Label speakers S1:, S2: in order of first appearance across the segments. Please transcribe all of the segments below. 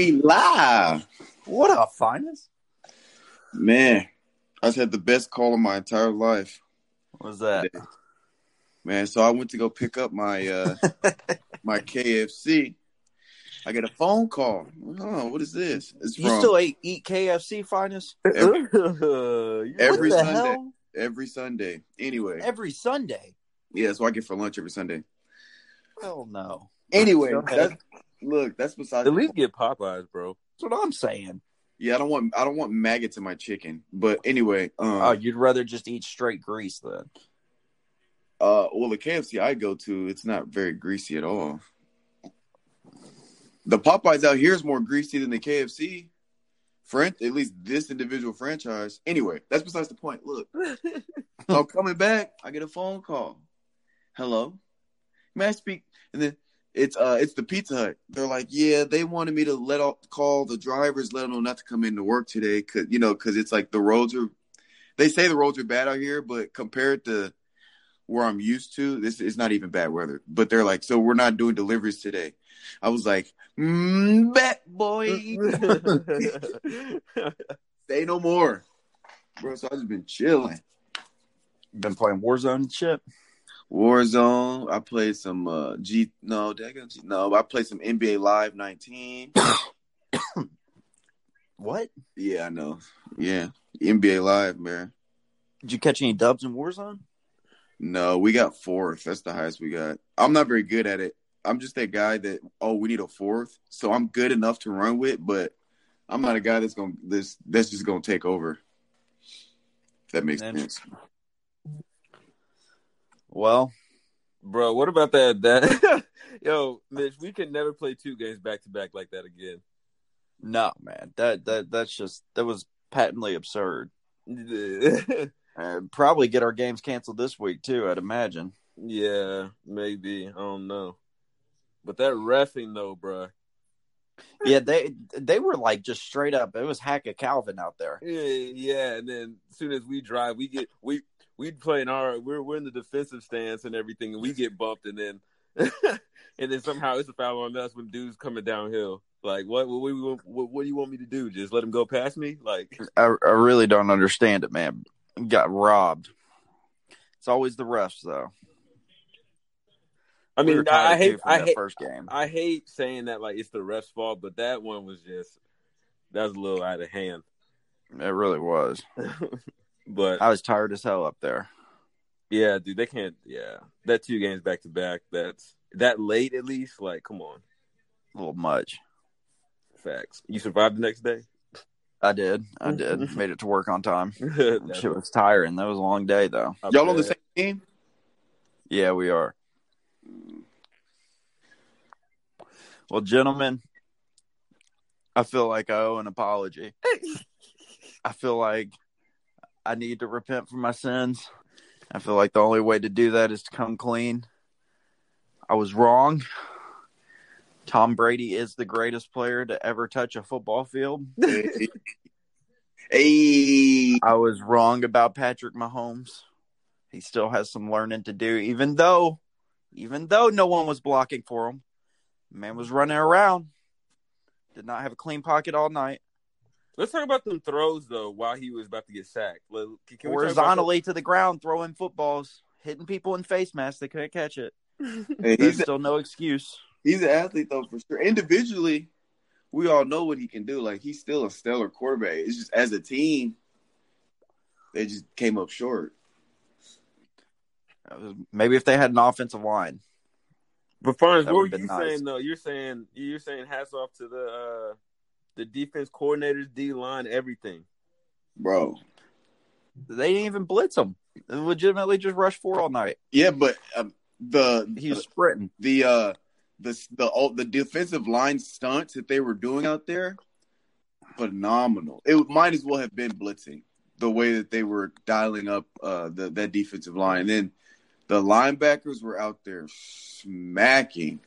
S1: We live.
S2: What up, finest?
S1: Man, I just had the best call of my entire life.
S2: What was that?
S1: Man, so I went to go pick up my uh my KFC. I get a phone call. Oh, what is this? It's
S2: You
S1: from
S2: still eat, eat KFC, finest?
S1: Every-
S2: Every, what
S1: Sunday.
S2: hell?
S1: every Sunday. Anyway,
S2: Every Sunday?
S1: yeah, so I get for lunch every Sunday.
S2: Hell no.
S1: Anyway, that's, look, that's besides.
S3: At least get Popeyes, bro.
S2: That's what I'm saying.
S1: Yeah, I don't want I don't want maggots in my chicken. But anyway, um,
S2: Oh, you'd rather just eat straight grease then?
S1: Uh, well, the KFC I go to, it's not very greasy at all. The Popeyes out here is more greasy than the KFC. Fran- at least this individual franchise. Anyway, that's besides the point. Look, I'm coming back. I get a phone call. Hello, may I speak? And then it's uh, it's the Pizza Hut. They're like, yeah, they wanted me to let off call the drivers, let them know not to come into work today, cause you know, cause it's like the roads are. They say the roads are bad out here, but compared to where I'm used to, this is not even bad weather. But they're like, so we're not doing deliveries today. I was like, mm, bet boy, say no more, bro. So I just been chilling.
S2: Been playing Warzone and shit?
S1: Warzone. I played some uh G. No, did I get G? No, I played some NBA Live 19.
S2: What?
S1: yeah, I know. Yeah, NBA Live, man.
S2: Did you catch any dubs in Warzone?
S1: No, we got fourth. That's the highest we got. I'm not very good at it. I'm just that guy that oh, we need a fourth. So I'm good enough to run with, but I'm not a guy that's gonna this that's just gonna take over. If that makes sense.
S2: Well,
S3: bro, what about that? That yo, Mitch, we can never play two games back to back like that again.
S2: no, man. That that that's just that was patently absurd. Uh, probably get our games canceled this week too. I'd imagine.
S3: Yeah, maybe. I don't know. But that refing though, bro.
S2: Yeah, they they were like just straight up. It was hack a Calvin out there.
S3: Yeah, yeah. And then as soon as we drive, we get we we play in our we're we're in the defensive stance and everything, and we get bumped, and then and then somehow it's a foul on us when dudes coming downhill. Like what what what, what, what do you want me to do? Just let him go past me? Like
S2: I, I really don't understand it, man. Got robbed. It's always the refs, though.
S3: I mean, I, I hate I hate
S2: first game.
S3: I hate saying that like it's the ref's fault, but that one was just that was a little out of hand.
S2: It really was.
S3: But
S2: I was tired as hell up there.
S3: yeah, dude, they can't. Yeah, that two games back to back. That's that late at least. Like, come on,
S2: A little much.
S3: facts. You survived the next day.
S2: I did. I did. Made it to work on time.
S3: That's
S2: Shit was tiring. That was a long day, though.
S3: I
S1: Y'all on the same team?
S2: Yeah, we are. Well, gentlemen, I feel like I owe an apology. I feel like I need to repent for my sins. I feel like the only way to do that is to come clean. I was wrong. Tom Brady is the greatest player to ever touch a football field.
S1: hey.
S2: I was wrong about Patrick Mahomes. He still has some learning to do, even though, even though no one was blocking for him. Man was running around. Did not have a clean pocket all night.
S3: Let's talk about them throws though. While he was about to get sacked, can- can we talk about
S2: Horizontally to the ground, throwing footballs, hitting people in face masks. They couldn't catch it.
S1: Hey,
S2: There's
S1: he's, a,
S2: still no excuse.
S1: he's an athlete though for sure. Individually, we all know what he can do. Like he's still a stellar quarterback. It's just as a team, they just came up short.
S2: Uh, Maybe if they had an offensive line.
S3: But Farns, what were you
S2: been nice.
S3: saying though? You're saying you're saying hats off to the uh the defense coordinators, D line, everything.
S1: Bro.
S2: They didn't even blitz him. They legitimately just rushed four all night.
S1: Yeah, but um, the
S2: He was sprinting.
S1: the uh the the all the defensive line stunts that they were doing out there, phenomenal. It might as well have been blitzing the way that they were dialing up uh the that defensive line. And then the linebackers were out there smacking,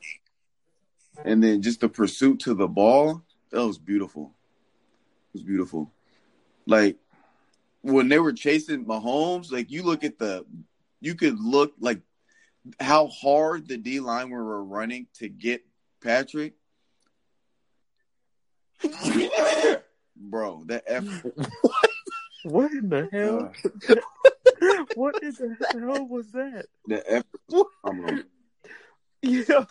S1: and then just the pursuit to the ball that was beautiful. It was beautiful. Like when they were chasing Mahomes, like you look at the, you could look like how hard the D line we were running to get Patrick. Bro, that F.
S3: What in the
S1: Uh,
S3: what in the hell was that?
S1: the F. I'm
S3: Yo.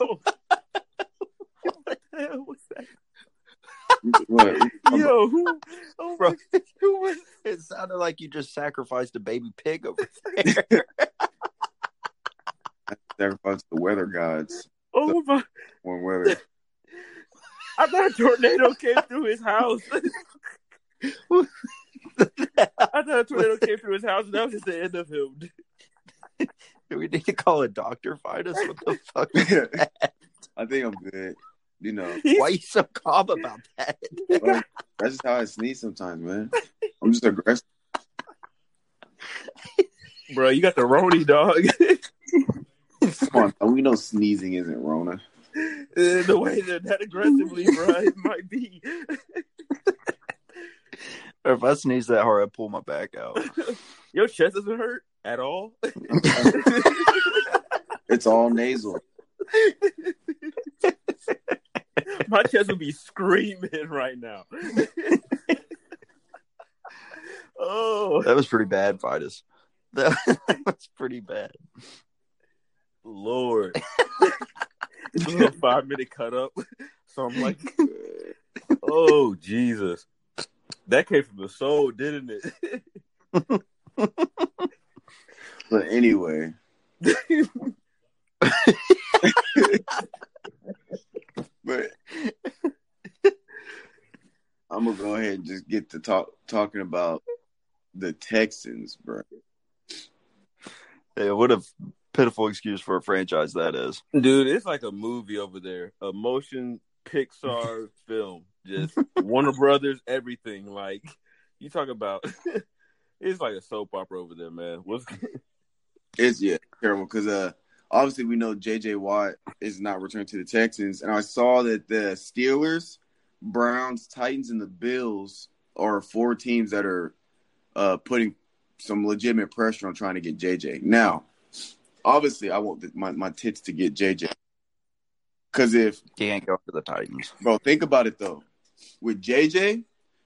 S3: what the hell was that?
S1: What?
S3: Yo, who? Oh
S2: Bro.
S3: my, who was?
S2: It sounded like you just sacrificed a baby pig over there.
S1: Sacrifice the weather gods.
S3: Oh my!
S1: When weather.
S3: I thought a tornado came through his house. I thought a tornado came through his house, and that was just the end of him.
S2: Do we need to call a doctor? Find us. What the fuck?
S1: I think I'm good. You know,
S2: Why you so calm about that?
S1: like, that's just how I sneeze sometimes, man. I'm just aggressive.
S3: Bro, you got the Roni dog.
S1: Come on, we know sneezing isn't Rona.
S3: Uh, the way that that aggressively, bro, it might be.
S2: Or if I sneeze that hard, I pull my back out.
S3: Your chest doesn't hurt at all.
S1: It's all nasal.
S3: My chest would be screaming right now. oh,
S2: That was pretty bad, Vitus. That, that was pretty bad.
S3: Lord. It's a five minute cut up. So I'm like, oh, Jesus. That came from the soul, didn't it?
S1: But anyway, but I'm gonna go ahead and just get to talk talking about the Texans, bro.
S2: Yeah, what a pitiful excuse for a franchise that is.
S3: Dude, it's like a movie over there. A motion Pixar film. Just Warner Brothers, everything. Like you talk about it's like a soap opera over there, man. What's
S1: It's yeah terrible because uh obviously we know J.J. Watt is not returning to the Texans, and I saw that the Steelers, Browns, Titans, and the Bills are four teams that are uh putting some legitimate pressure on trying to get J.J. Now, obviously, I want the, my my tits to get J.J. Because if
S2: He ain't going to the Titans.
S1: bro, think about it though, with J.J.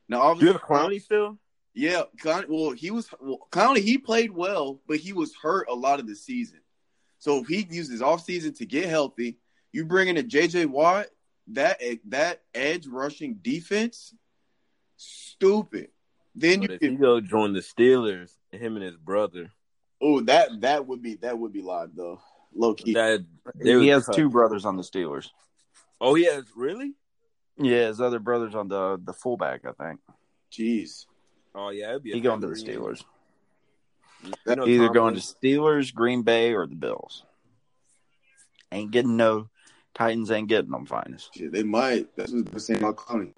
S1: Now
S3: Do you
S1: obviously
S3: have Clowney still?
S1: yeah, Clowney, well, he was well, Clowney. He played well, but he was hurt a lot of the season. So if he uses off season to get healthy, you bring in a JJ Watt, that that edge rushing defense, stupid. Then you
S3: But if he
S1: can,
S3: go join the Steelers, him and his brother,
S1: oh that that would be that would be live though, low key.
S3: that
S2: He has
S3: cut.
S2: two brothers on the Steelers.
S3: Oh, he has really?
S2: Yeah, his other brother's on the the fullback, I think.
S1: Jeez,
S3: Oh yeah, it'd be
S2: He going to the
S3: family reunion.
S2: Steelers.
S3: You know
S2: Either
S3: Tom
S2: going to Steelers, Green Bay, or the Bills. Ain't getting no Titans. Ain't getting them finest.
S1: Shit, they might. That's what they're saying about Clowney.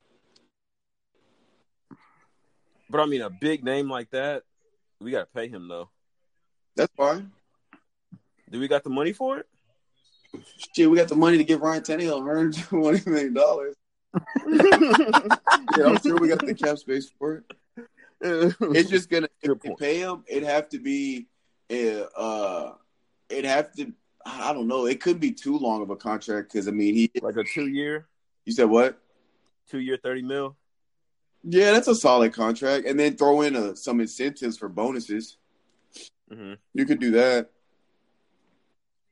S3: But I mean, a big name like that, we got to pay him though.
S1: That's fine.
S3: Do we got the money for it?
S1: Shit, we got the money to give Ryan Tannehill 120 million dollars. Yeah, I'm sure we got the cap space for it. It's just gonna if you pay him, it'd have to be uh, uh it'd have to I don't know, it couldn't be too long of a contract because I mean he
S3: like a two year,
S1: you said what?
S3: two year, thirty mil.
S1: Yeah, that's a solid contract. And then throw in uh some incentives for bonuses.
S3: Mm-hmm.
S1: You could do that.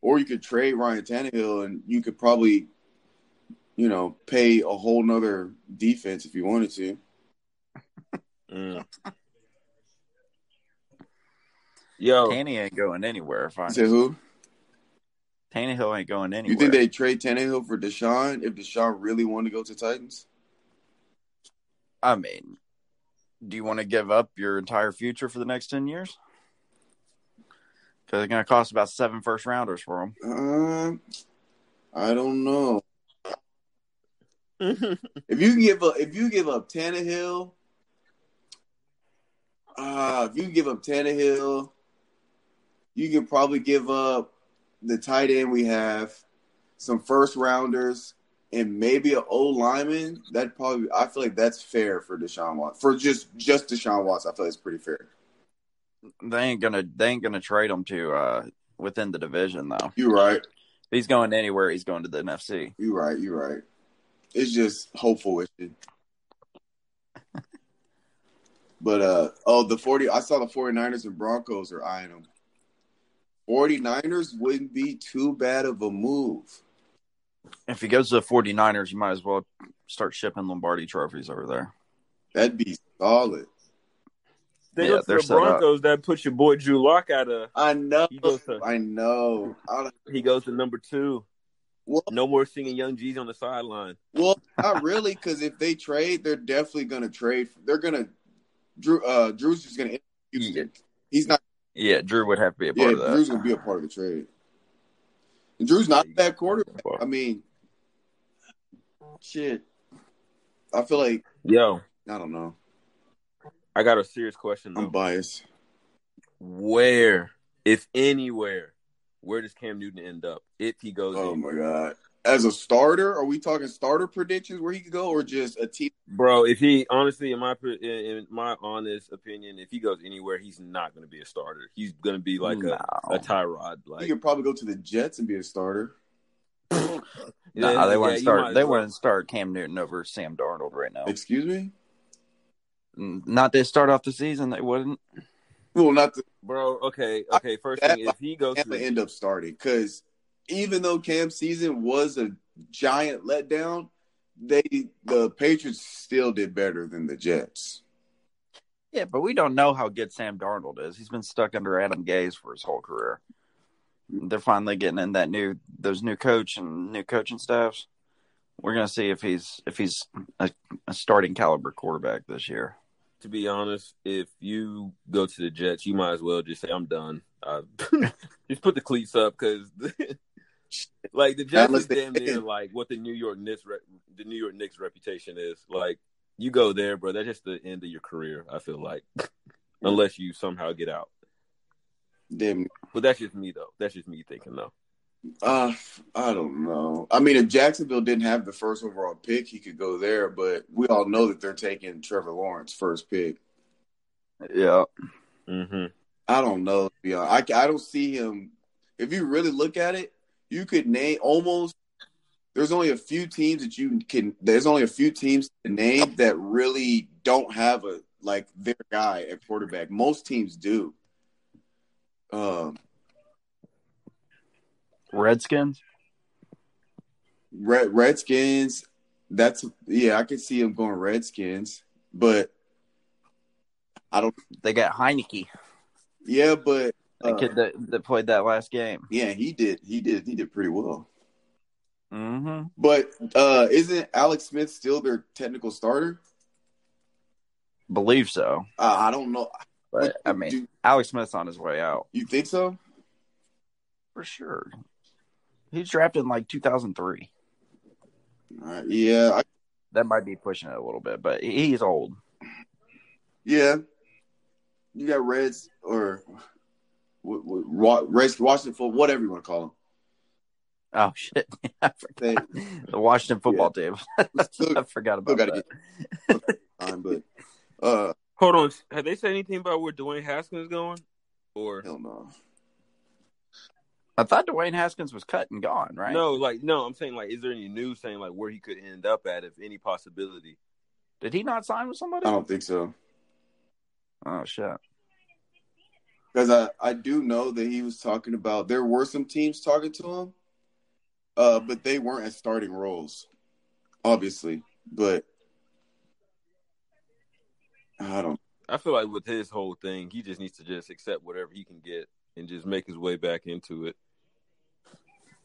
S1: Or you could trade Ryan Tannehill and you could probably, you know, pay a whole nother defense if you wanted to.
S3: Mm. Yo,
S2: Tanny ain't going anywhere.
S1: You
S2: Fine.
S1: said who?
S2: Tannehill ain't going anywhere.
S1: You think they trade Tannehill for Deshaun if Deshaun really wanted to go to Titans?
S2: I mean, do you want to give up your entire future for the next ten years? Because it's going to cost about seven first rounders for them.
S1: Um, I don't know. If you give up, if you give up Tannehill, uh, if you give up Tannehill, you can probably give up the tight end we have, some first rounders, and maybe an old lineman. That probably, I feel like that's fair for Deshaun Watts. For just just Deshaun Watts, I feel like it's pretty fair.
S2: They ain't gonna. They ain't gonna trade him to uh, within the division though.
S1: You're right.
S2: If he's going anywhere, he's going to the NFC.
S1: You're right. You're right. It's just hopeful. But uh oh, the 40 I saw the 49ers and Broncos are eyeing him. 49ers wouldn't be too bad of a move.
S2: If he goes to the 49ers, you might as well start shipping Lombardi trophies over there.
S1: That'd be solid.
S3: They
S2: Yeah,
S3: go to
S2: they're
S3: the. Broncos that puts your boy Drew Lock out of.
S1: I know.
S3: To-
S1: I know. I
S3: He goes to number two.
S1: well,
S3: No more singing Young G's on the sideline.
S1: well, not really, because if they trade, they're definitely gonna trade. They're gonna Drew. Uh, Drew's just gonna. He's not.
S2: Yeah, Drew would have to be a
S1: Yeah,
S2: part of that.
S1: Drew's gonna be a part of the trade. And Drew's not a bad quarterback. I mean, shit. I feel like
S3: Yo,
S1: I don't know.
S3: I got a serious question
S1: I'm biased.
S3: Where, if anywhere, where does Cam Newton end up if he goes?
S1: Oh my god. As a starter, are we talking starter predictions where he could go, or just a team?
S3: Bro, if he honestly, in my in, in my honest opinion, if he goes anywhere, he's not going to be a starter. He's going to be like
S2: no.
S3: a, a Tyrod.
S1: He
S3: Like,
S1: could probably go to the Jets and be a starter.
S2: no,
S3: Yeah,
S2: they
S3: yeah,
S2: wouldn't
S3: you
S2: start. They
S3: well.
S2: wouldn't start Cam Newton over Sam Darnold right now.
S1: Excuse me.
S2: Not to start off the season, they wouldn't.
S1: Well, not the,
S3: bro. Okay, okay. First
S1: That-
S3: thing, if he goes to
S1: to
S3: the,
S1: end up starting because even though Cam's season was a giant letdown, they the Patriots still did better than the Jets.
S2: Yeah, but we don't know how good Sam Darnold is. He's been stuck under Adam Gase for his whole career. They're finally getting in that new those new coach and new coaching staffs. We're gonna see if he's if he's a, a starting caliber quarterback this year.
S3: to be honest, if you go to the Jets, you might as well just say I'm done. Uh, just put the cleats up because, like, the Jets
S1: Unless
S3: is damn near
S1: can.
S3: like what the New York Knicks, re- the New York Knicks reputation is. Like, you go there, bro. That's just the end of your career. I feel like, unless you somehow get out.
S1: Them,
S3: But that's just me, though. That's just me thinking, though.
S1: uh, I don't know. I mean, if Jacksonville didn't have the first overall pick, he could go there. But we all know that they're taking Trevor Lawrence first pick.
S2: Yeah,
S3: Mm-hmm.
S1: I don't know. to be honest. I I don't see him. If you really look at it, you could name almost. There's only a few teams that you can. There's only a few teams to name that really don't have a like their guy at quarterback. Most teams do. Um,
S2: Redskins.
S1: Red Redskins. That's yeah. I could see them going Redskins, but I don't.
S2: They got Heineke,
S1: Yeah, but
S2: the
S1: uh,
S2: kid that, that played that last game.
S1: yeah, he did. He did. He did pretty well.
S2: Mm-hmm.
S1: But uh, isn't Alex Smith still their technical starter?
S2: Believe so,
S1: Uh, I don't know.
S2: but
S1: What-
S2: I mean,
S1: do
S2: Alex Smith's on his way out
S1: you think so?
S2: for sure. He was drafted in like 2003.
S1: Uh, yeah, I,
S2: That might be pushing it a little bit, but he's old.
S1: yeah. You got Reds or what, what, Wa- Reds, Washington football, whatever you want to call them.
S2: Oh shit! I
S1: They
S2: forgot. the Washington football team.
S1: Still-
S2: I forgot about
S1: got to
S2: that.
S1: get time, but uh,
S3: Hold on. Have they said anything about where Dwayne Haskins is going? Or
S1: hell no.
S2: I thought Dwayne Haskins was cut and gone, right?
S3: no? Like, no. I'm saying, like, is there any news saying like where he could end up at, if any possibility?
S2: Did he not sign with somebody?
S1: I don't think so.
S2: Oh shit!
S1: Because I, I do know that he was talking about there were some teams talking to him, uh, but they weren't at starting roles, obviously. But I don't.
S3: I feel like with his whole thing, he just needs to just accept whatever he can get and just make his way back into it.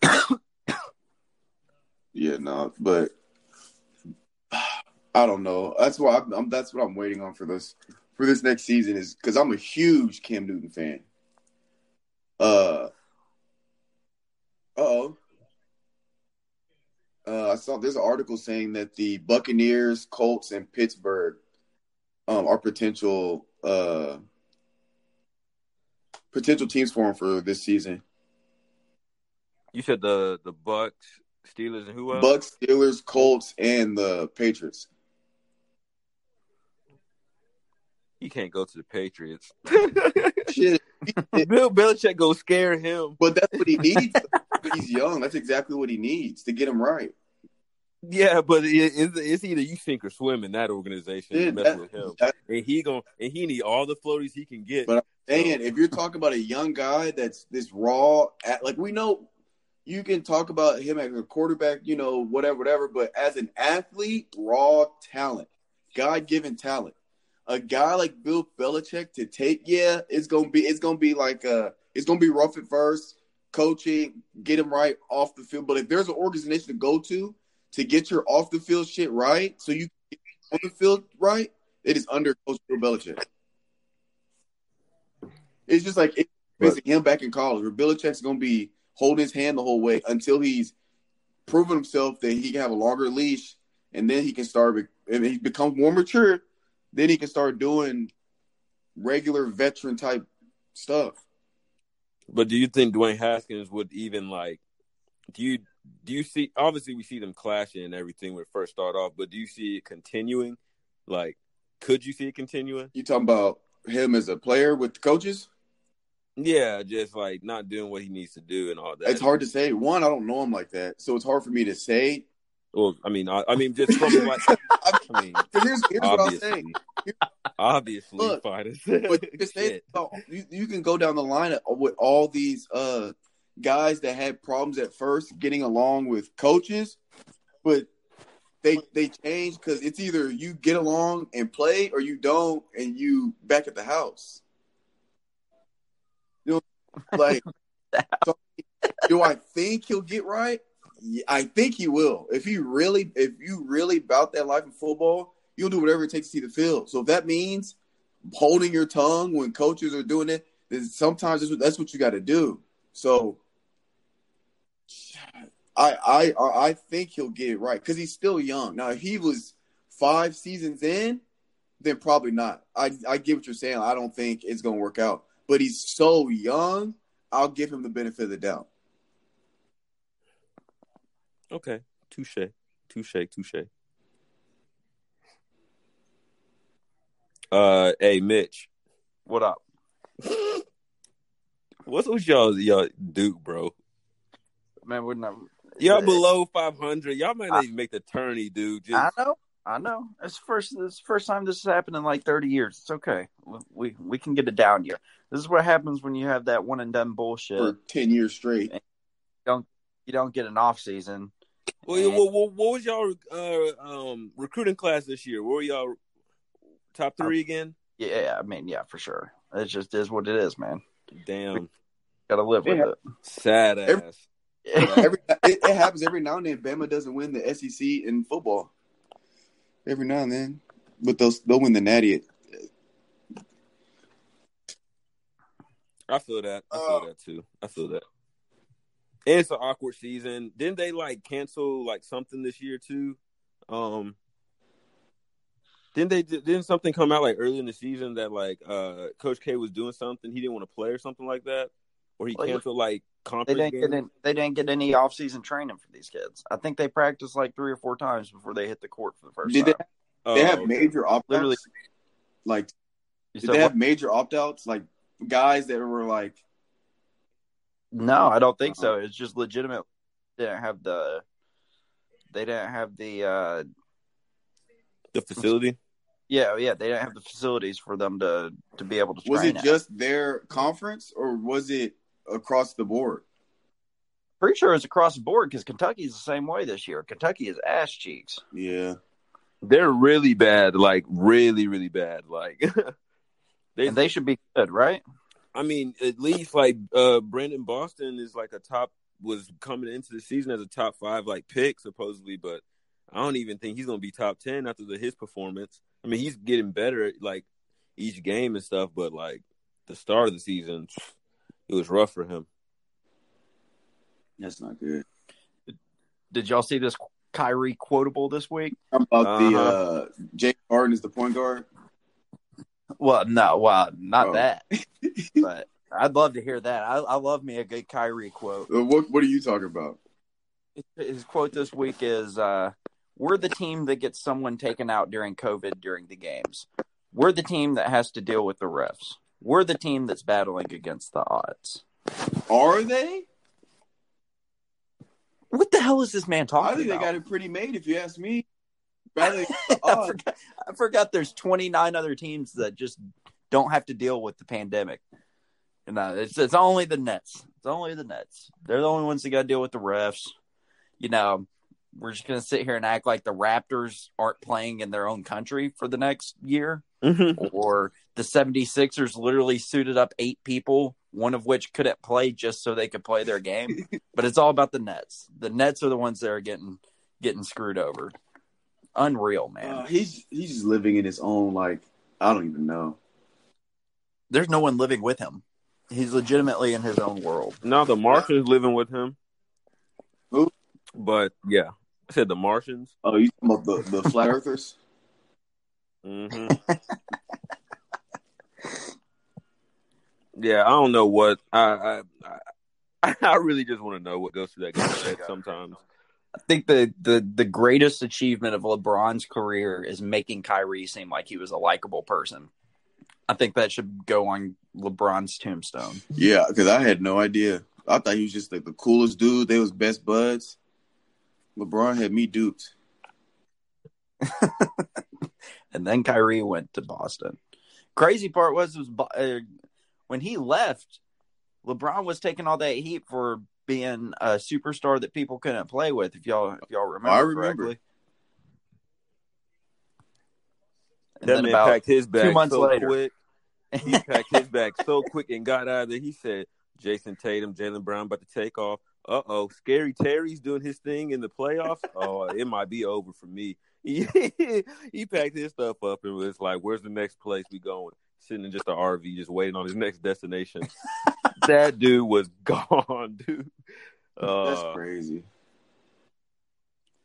S1: Yeah, no, but I don't know. That's why I'm, I'm. That's what I'm waiting on for this for this next season is because I'm a huge Cam Newton fan. Uh oh. Uh, I saw there's an article saying that the Buccaneers, Colts, and Pittsburgh um, are potential uh, potential teams for him for this season.
S3: You said the the Bucks, Steelers, and who else?
S1: Bucks, Steelers, Colts, and the Patriots.
S3: He can't go to the Patriots.
S1: Shit,
S3: Bill Belichick go scare him.
S1: but that's what he needs. He's young. That's exactly what he needs to get him right.
S3: Yeah, but it, it's, it's either you sink or swim in that organization.
S1: Yeah,
S3: messing
S1: that-
S3: with him,
S1: that-
S3: and he gon' and he need all the floaties he can get.
S1: But And if you're talking about a young guy that's this raw, at, like we know, you can talk about him as a quarterback, you know, whatever, whatever. But as an athlete, raw talent, God given talent. A guy like Bill Belichick to take, yeah, it's gonna be, it's gonna be like, uh, it's gonna be rough at first, coaching, get him right off the field. But if there's an organization to go to to get your off the field shit right, so you can on the field right, it is under Coach Bill Belichick. It's just like it's basically him back in college, where Belichick's gonna be holding his hand the whole way until he's proven himself that he can have a longer leash, and then he can start. If he becomes more mature, then he can start doing regular veteran type stuff.
S3: But do you think Dwayne Haskins would even like? Do you do you see? Obviously, we see them clashing and everything when it first start off. But do you see it continuing? Like, could you see it continuing?
S1: You talking about him as a player with the coaches?
S3: Yeah, just like not doing what he needs to do and all that.
S1: It's hard to say. One, I don't know him like that, so it's hard for me to say.
S3: Well, I mean, I, I mean, just from like, I mean,
S1: here's, here's what I'll
S3: obviously, obviously,
S1: Look,
S3: fighters.
S1: But you can, say, you, you can go down the line with all these uh, guys that had problems at first getting along with coaches, but they they change because it's either you get along and play or you don't and you back at the house. You know, like, so, do I think he'll get right? I think he will. If he really, if you really about that life in football, you'll do whatever it takes to see the field. So if that means holding your tongue when coaches are doing it, then sometimes that's what, that's what you got to do. So I I I think he'll get it right because he's still young. Now, if he was five seasons in, then probably not. I I get what you're saying. I don't think it's gonna work out. But he's so young. I'll give him the benefit of the doubt.
S3: Okay, touche, touche, touche. Uh, hey, Mitch,
S2: What up?
S3: what's with y'all, y'all Duke, bro?
S2: Man, we're not.
S3: Y'all below five hundred. Y'all might not even make the tourney, dude. Just,
S2: I know. I know. It's the first. It's first time this has happened in like thirty years. It's okay. We we can get it down here. This is what happens when you have that one and done bullshit.
S1: For ten years straight.
S2: Don't You don't get an off season.
S3: Well, yeah, what, what, what was y'all uh, um, recruiting class this year? What were y'all top three again?
S2: Yeah, I mean, yeah, for sure. It just is what it is, man.
S3: Damn,
S2: Got to live with it.
S3: sad ass.
S1: Every- Every it, it happens every now and then. Bama doesn't win the SEC in football. Every now and then, but they'll they'll win the Natty.
S3: I feel that. I feel
S1: Oh.
S3: that too. I feel that. And it's an awkward season. Didn't they like cancel like something this year too? Um, didn't they? Didn't something come out like early in the season that like uh Coach K was doing something he didn't want to play or something like that, or he canceled like
S2: They
S3: conference
S2: didn't
S3: games?
S2: get in, they didn't get any off season training for these kids. I think they practiced like three or four times before they hit the court for the first
S1: Did they,
S2: time.
S3: Oh,
S1: they have
S3: okay.
S1: major opt outs?
S2: Literally.
S1: Like, did
S2: said
S1: they
S2: what?
S1: have major opt outs? Like guys that were like,
S2: No, I don't think so. It's just legitimate. They didn't have the. They didn't have the. uh
S3: the facility.
S2: Yeah, yeah. They didn't have the facilities for them to to be able to
S1: was it
S2: at.
S1: just their conference or was it across the board?
S2: Pretty sure it's across the board because Kentucky's the same way this year. Kentucky is ass cheeks.
S1: Yeah,
S3: They're really bad, like really, really bad. Like they,
S2: and they should be good, right?
S3: I mean, at least like uh Brandon Boston is like a top was coming into the season as a top five like pick supposedly, but I don't even think he's gonna be top ten after the, his performance. I mean, he's getting better like each game and stuff, but like the start of the season, it was rough for him.
S1: that's not good.
S2: Did y'all see this Kyrie quotable this week?
S1: About the
S3: Uh-huh.
S1: uh, James Harden is the point guard?
S2: Well, no, well, not
S1: Oh.
S2: that. but I'd love to hear that. I, I love me a good Kyrie quote.
S1: Uh, What What are you talking about?
S2: His quote this week is uh, We're the team that gets someone taken out during COVID during the games. We're the team that has to deal with the refs. We're the team that's battling against the odds.
S1: Are they?
S2: What the hell is this man talking
S1: I think
S2: about?
S1: they got it pretty made, if you ask me. Rather,
S2: I, forgot, I forgot there's 29 other teams that just don't have to deal with the pandemic. And uh, it's it's only the Nets. It's only the Nets. They're the only ones that got to deal with the refs. You know, we're just gonna sit here and act like the Raptors aren't playing in their own country for the next year,
S3: Mm-hmm.
S2: or the 76ers literally suited up eight people, one of which couldn't play just so they could play their game. but it's all about the Nets. The Nets are the ones that are getting getting screwed over. Unreal, man.
S1: Uh, he's he's just living in his own like I don't even know.
S2: There's no one living with him. He's legitimately in his own world.
S3: Now the Martians living with him.
S1: Who?
S3: But yeah, I said the Martians.
S1: Oh, you talking about the, the flat earthers?
S3: hmm yeah, I don't know what I I I, I really just want to know what goes through that guy's head sometimes.
S2: I think the, the the greatest achievement of LeBron's career is making Kyrie seem like he was a likable person. I think that should go on LeBron's tombstone.
S1: Yeah, because I had no idea. I thought he was just like the coolest dude. They was best buds. LeBron had me duped.
S2: And then Kyrie went to Boston. Crazy part was was uh, when he left, LeBron was taking all that heat for being a superstar that people couldn't play with. If y'all if y'all remember,
S1: I remember.
S2: correctly. And
S3: That
S2: then
S3: man
S2: about
S3: packed his bag
S2: months
S3: so
S2: later.
S3: quick. He packed his bag so quick and got out of there. He said, "Jayson Tatum, Jaylen Brown about to take off. Uh oh, Scary Terry's doing his thing in the playoffs. Oh, it might be over for me." He, he packed his stuff up and was like, "Where's the next place we going?" Sitting in just an RV, just waiting on his next destination. that dude was gone, dude. Uh,
S1: That's crazy.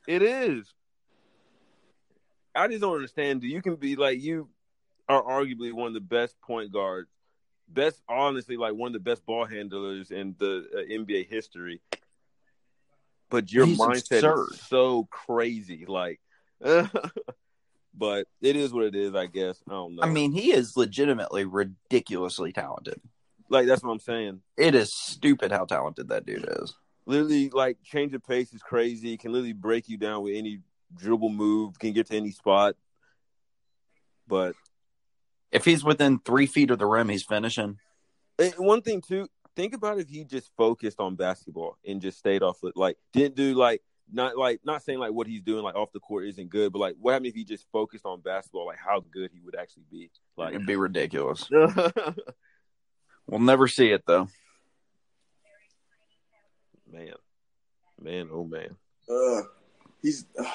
S3: It is. I just don't understand. You can be like you are arguably one of the best point guards, best honestly like one of the best ball handlers in the uh, NBA history. But your
S2: He's
S3: mindset
S2: absurd.
S3: is so crazy, like. but it is what it is, I guess. I don't know.
S2: I mean, he is legitimately ridiculously talented.
S3: Like that's what I'm saying.
S2: It is stupid how talented that dude is.
S3: Literally, like change of pace is crazy. Can literally break you down with any dribble move. Can get to any spot. But
S2: If he's within three feet of the rim, he's finishing.
S3: And one thing too, think about if he just focused on basketball and just stayed off it, like didn't do like not like not saying like what he's doing like off the court isn't good, but like what happened if he just focused on basketball, like how good he would actually be. Like
S2: It'd be ridiculous.
S3: man,
S2: We'll never see it though.
S3: man, man, oh man.
S1: Uh, he's. Uh,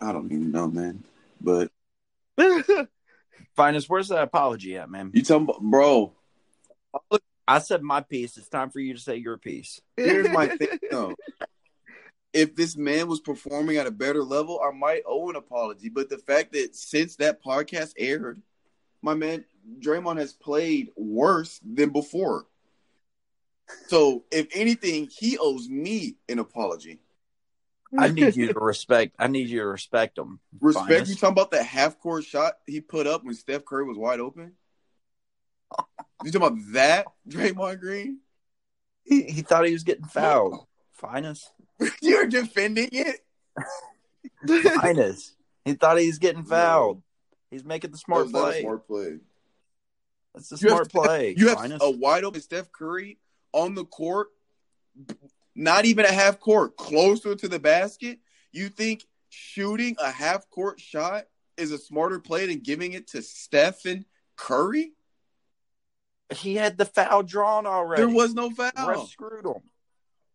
S1: I don't even know, man. But
S2: Finest, where's that apology at, man?
S1: you talking about, bro?
S2: I said my piece. It's time for you to say your piece.
S1: Here's my thing, though. If this man was performing at a better level, I might owe an apology. But the fact that since that podcast aired, my man Draymond has played worse than before. So, if anything, he owes me an apology.
S2: I need you to respect. I need you to respect him.
S1: Respect
S2: Finest.
S1: you talking about that half court shot he put up when Steph Curry was wide open? You talking about that, Draymond Green?
S2: He, he thought he was getting fouled. Finest.
S1: You're defending it?
S2: Finest. He thought he was getting fouled. He's making the smart
S1: That was a
S2: play.
S1: smart play.
S2: That's the
S1: You
S2: smart
S1: Steph-
S2: play.
S1: You have
S2: Finest.
S1: a wide open Steph Curry on the court, not even a half court, closer to the basket. You think shooting a half court shot is a smarter play than giving it to Stephen Curry?
S2: he had the foul drawn already.
S1: There was no
S2: The ref
S1: foul.
S2: screwed him.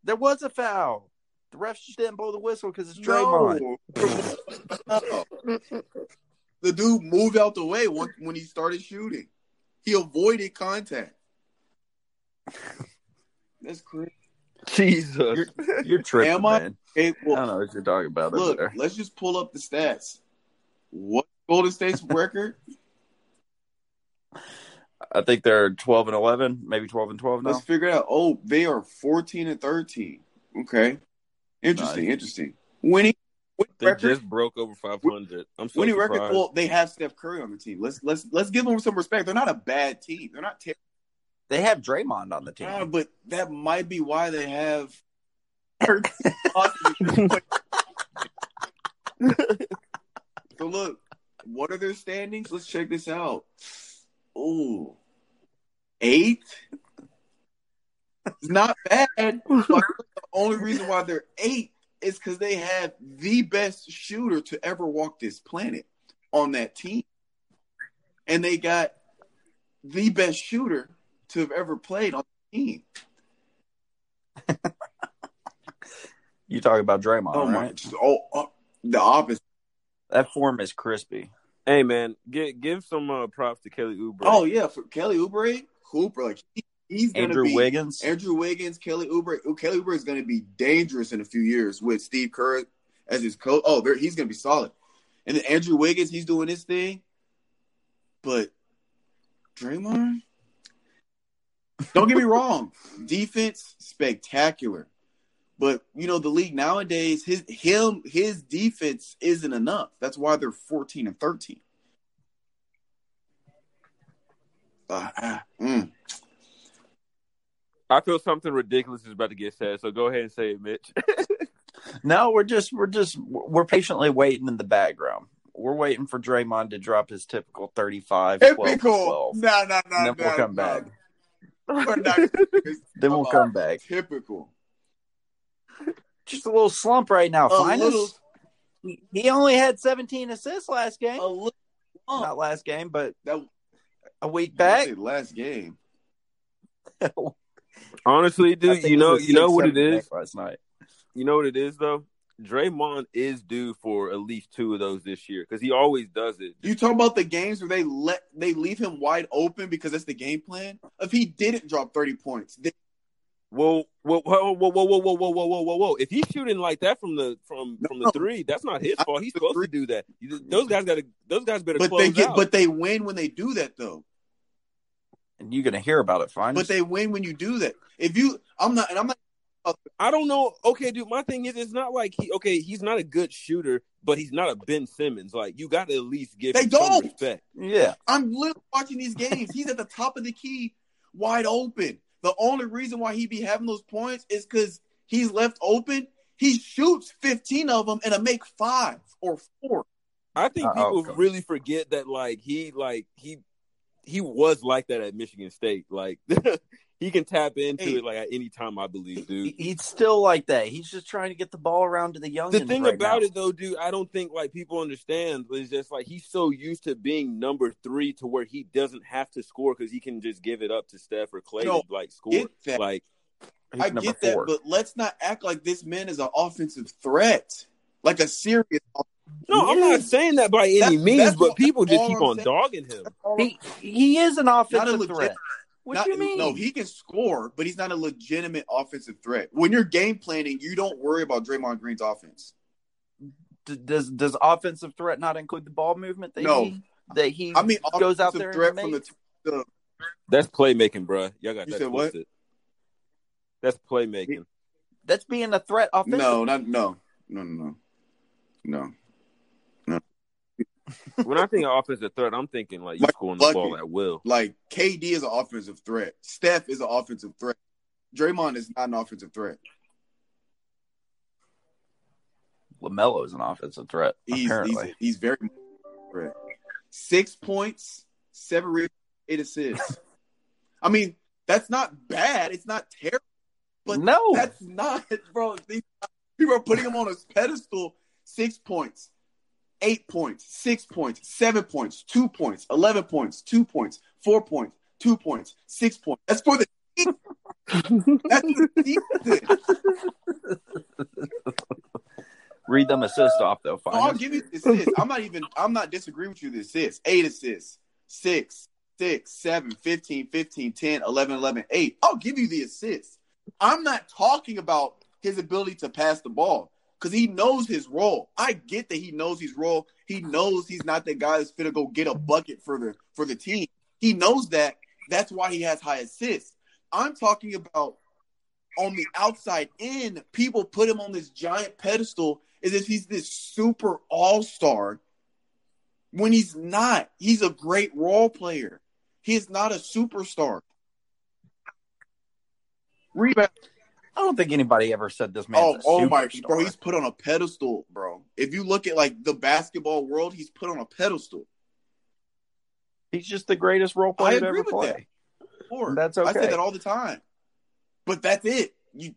S2: There was a foul. The refs just didn't blow the whistle because it's Draymond.
S1: No. The dude moved out the way when, when he started shooting. He avoided contact. That's crazy.
S3: Jesus.
S2: You're, you're tripping,
S1: Am I?
S2: man.
S1: Hey,
S2: I don't know what you're talking about
S1: Look,
S2: there.
S1: let's just pull up the stats. What Golden State's record?
S2: I think they're 12 and 11, maybe 12 and 12 now.
S1: Let's figure it out. Oh, they are 14 and 13. Okay. Interesting,
S2: Nice.
S1: interesting. Winning, winning
S3: They
S1: record.
S3: just broke over 500. I'm so
S1: winning
S3: surprised.
S1: record. Well, they have Steph Curry on the team. Let's let's let's give them some respect. They're not a bad team. They're not terrible,
S2: They have Draymond on the team.
S1: Uh, but that might be why they have so look, what are their standings? Let's check this out. Ooh, eight. It's not bad. But the only reason why they're eight is because they have the best shooter to ever walk this planet on that team, and they got the best shooter to have ever played on the team.
S2: You talking about Draymond,
S1: Oh my!
S2: right?
S1: Oh, oh, the opposite.
S2: That form is crispy.
S3: Hey man, give give some uh, props to Kelly Oubre.
S1: Oh yeah, for Kelly Oubre, Hooper, like he, he's gonna
S2: Andrew
S1: be
S2: Wiggins.
S1: Andrew Wiggins, Kelly. Ooh, Kelly Oubre is gonna be dangerous in a few years with Steve Kerr as his coach. Oh, there he's gonna be solid. And then Andrew Wiggins, he's doing his thing. But Draymond, don't get me wrong, defense spectacular. But you know the league nowadays, his him his defense isn't enough. That's why they're fourteen and thirteen. Uh, ah, mm.
S3: I feel something ridiculous is about to get said, so go ahead and say it, Mitch.
S2: No, we're just we're just we're patiently waiting in the background. We're waiting for Draymond to drop his typical 35, 12,
S1: Typical.
S2: 12.
S1: No, no, no.
S2: And then we'll come
S1: no.
S2: back.
S1: We're not-
S2: Then we'll come back.
S1: Typical.
S2: Just a little slump right now.
S1: A
S2: Finest.
S1: little,
S2: He- He only had 17 assists last game.
S1: a little.
S2: Not last game, but
S1: That
S2: a week
S1: back
S2: back.
S1: last game.
S3: Honestly, dude, you know, you know what it
S2: 6-7
S3: is.
S2: back last night.
S3: You know what it is though. Draymond is due for at least two of those this year because he always does it.
S1: You talk about the games where they let they leave him wide open because that's the game plan. If he didn't drop thirty points, then
S3: Whoa, whoa, whoa, whoa, whoa, whoa, whoa, whoa, whoa, whoa, whoa, whoa! If he's shooting like that from the from from the three, that's not his fault. He's supposed
S1: three-
S3: to do that. Those guys got to. Those guys better
S1: but
S3: close
S1: they get
S3: out.
S1: but they win when they do that though.
S2: And you're going to hear about it, Fine,
S1: But they win when you do that. If you, I'm not, and I'm not.
S3: I don't know. Okay, dude. My thing is, it's not like he. Okay, he's not a good shooter, but he's not a Ben Simmons. Like you got to at least give
S1: They
S3: him
S1: don't.
S3: respect.
S2: yeah.
S1: I'm literally watching these games. He's at the top of the key, wide open. The only reason why he be having those points is because he's left open. He shoots 15 of them and a make five or four.
S3: I think
S2: Uh-oh,
S3: people
S2: coach.
S3: really forget that like he like he he was like that at Michigan State. Like he can tap into
S1: Hey.
S3: it like at any time. I believe, dude.
S2: He- He's still like that. He's just trying to get the ball around to the young.
S3: the thing about it though, dude, I don't think like people understand is just like he's so used to being number three to where he doesn't have to score because he can just give it up to Steph or Clay
S1: No,
S3: to like score.
S1: that.
S3: Like
S2: He's
S1: I
S2: number
S1: get that, but let's not act like this man is an offensive threat, like a serious.
S3: No, I'm not saying that by any
S1: That's-
S3: means,
S1: that's
S3: but
S1: what-
S3: people just keep
S1: I'm
S3: on
S1: saying.
S3: dogging him.
S2: he he is an offensive
S1: legit-
S2: threat. What
S1: Not-
S2: do you mean?
S1: No, he can score, but he's not a legitimate offensive threat. When you're game planning, you don't worry about Draymond Green's offense.
S2: D- does does offensive threat not include the ball movement that
S1: No.
S2: he that he
S1: I mean,
S2: goes out there
S1: threat
S2: and
S1: from the,
S2: makes?
S1: the
S3: That's playmaking, bruh. Y'all got
S1: You
S3: that
S1: said what?
S3: That's playmaking.
S2: that's being a threat offensively.
S1: no, not no, no, no, no, no.
S3: When I think of offensive threat, I'm thinking like you
S1: Like
S3: scoring the ball at will.
S1: Like KD is an offensive threat. Steph is an offensive threat. Draymond is not an offensive threat.
S2: LaMelo is an offensive threat.
S1: He's
S2: apparently,
S1: he's, he's very threat. Six points, seven rebounds, eight assists. I mean, that's not bad. It's not terrible. But
S2: no,
S1: that's not, bro. These, people are putting him on a pedestal. Six points, eight points, six points, seven points, two points, eleven points, two points, four points, two points, six points. That's for the season. That's the season.
S2: read them assists off though.
S1: I'll give you the assists. I'm not even. I'm not disagreeing with you. The assists, eight assists, six, six, seven, 15, 15, 10, 11, 11, 8. I'll give you the assists. I'm not talking about his ability to pass the ball because he knows his role. I get that he knows his role. He knows he's not the guy that's gonna go get a bucket for the for the team. He knows that. That's why he has high assists. I'm talking about on the outside in, people put him on this giant pedestal as if he's this super all star when he's not. He's a great role player. He is not a superstar. Rebound.
S2: I don't think anybody ever said this man.
S1: Oh, oh my,
S2: superstar.
S1: bro, he's put on a pedestal, bro. If you look at like the basketball world, he's put on a pedestal.
S2: He's just the greatest role player to
S1: agree
S2: ever
S1: with
S2: play.
S1: Or,
S2: That's okay.
S1: I say that all the time. But that's it. You,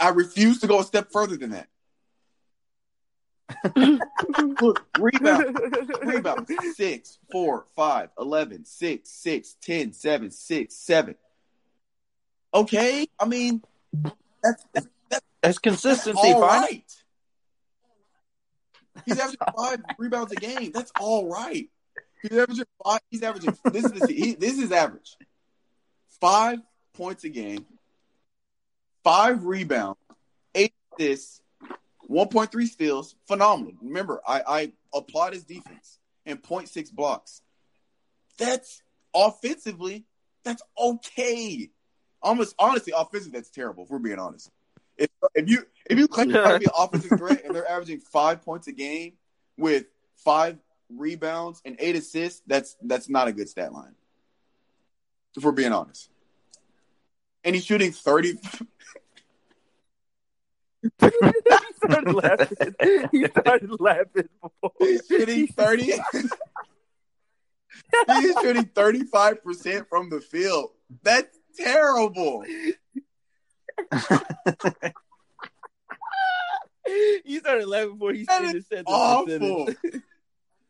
S1: I refuse to go a step further than that. Look, rebound, rebound, six, four, five, eleven, six, six, ten, seven, six, seven. Okay, I mean, that's, that's,
S2: As
S1: that's
S2: consistency,
S1: all
S2: fine.
S1: right. He's averaging five rebounds a game. That's all right. He's averaging five. He's averaging. This is he, this is average. Five points a game, five rebounds, eight assists, one point three steals. Phenomenal. Remember, I, I applaud his defense and 0.6 blocks. That's offensively. That's okay. Almost honestly, offensively, that's terrible. If we're being honest. If, if you if you claim to be an offensive threat and they're averaging five points a game with five rebounds and eight assists, that's that's not a good stat line. If we're being honest. And he's shooting 30
S3: he started laughing. He started laughing before.
S1: he's shooting 30 he's shooting 35% from the field. That's terrible.
S3: He started laughing before he said the
S1: Awful.
S3: sentence.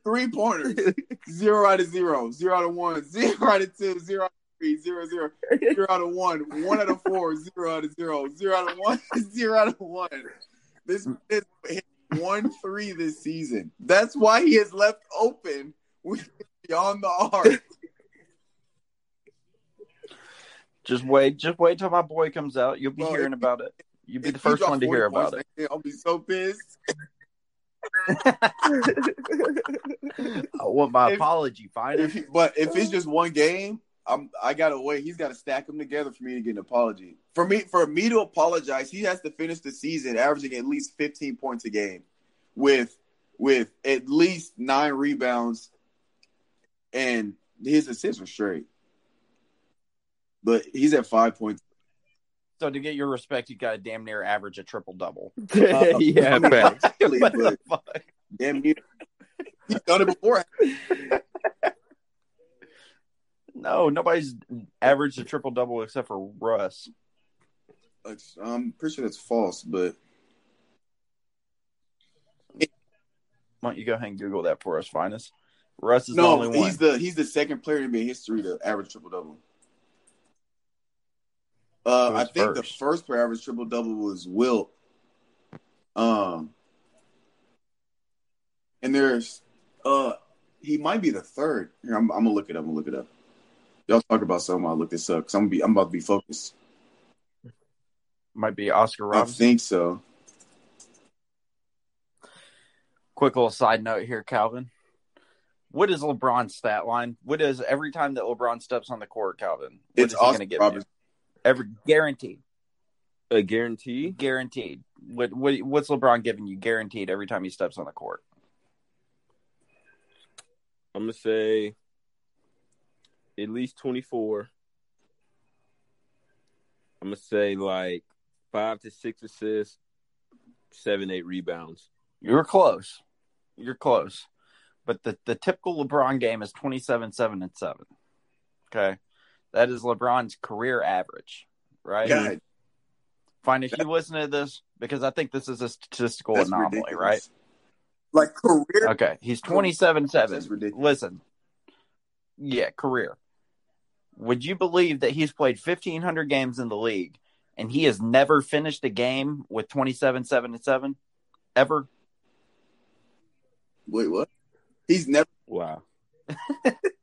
S1: Three pointers. Zero out of zero. Zero out of one. Zero out of two. Zero out of three. Zero zero. Zero out of one. One out of four. Zero out of zero. Zero out of one. Zero out of one. This is one three this season. That's why he is left open with beyond the arc.
S2: Just wait, just wait till my boy comes out. You'll be
S1: Bro,
S2: hearing
S1: if-
S2: about it. You'll be the first one to hear about it.
S1: next I'll be so pissed.
S2: I want my
S1: If-
S2: apology, fine.
S1: If but if it's just one game, I'm I gotta wait. He's got to stack them together for me to get an apology. For me, for me to apologize, he has to finish the season averaging at least 15 points a game, with with at least nine rebounds, and his assists are straight. But he's at five points.
S2: So to get your respect, you got to damn near average a triple double.
S3: Uh, yeah,
S1: I mean,
S3: facts.
S1: actually,
S2: What the fuck?
S1: damn near. He's done it before.
S2: No, nobody's averaged a triple double except for Russ.
S1: It's- I'm pretty sure that's false, but
S2: Why don't you go ahead and Google that for us, Finest? Russ is the
S1: no,
S2: only one.
S1: he's the he's the second player in NBA history to average triple double. Uh, I think the
S2: first?
S1: first player average triple double was Wilt. Um, and there's uh, he might be the third. Here, I'm, I'm gonna look it up. I'm gonna look it up. Y'all talk about something. I'll look this up because I'm gonna be I'm about to be focused.
S2: Might be Oscar
S1: I think so.
S2: Quick little side note here, Calvin. What is LeBron's stat line? What is every time that LeBron steps on the court, Calvin? What
S1: It's
S2: is he
S1: Oscar
S2: to give
S1: Robertson.
S2: You? Every guaranteed,
S3: A guarantee?
S2: guaranteed. What what what's LeBron giving you guaranteed every time he steps on the court?
S3: I'm gonna say at least 24. I'm gonna say like five to six assists, seven, eight rebounds.
S2: You're close. You're close. But the, the typical LeBron game is 27, 7, and 7. Okay. That is LeBron's career average, right?
S1: God,
S2: Fine if you listen to this because I think this is a statistical anomaly,
S1: ridiculous.
S2: right?
S1: Like career.
S2: Okay. He's 27, 7. Listen. Yeah, career. Would you believe that he's played 1,500 games in the league and he has never finished a game with 27, 7, and 7? Ever?
S1: Wait, what? He's never.
S3: Wow.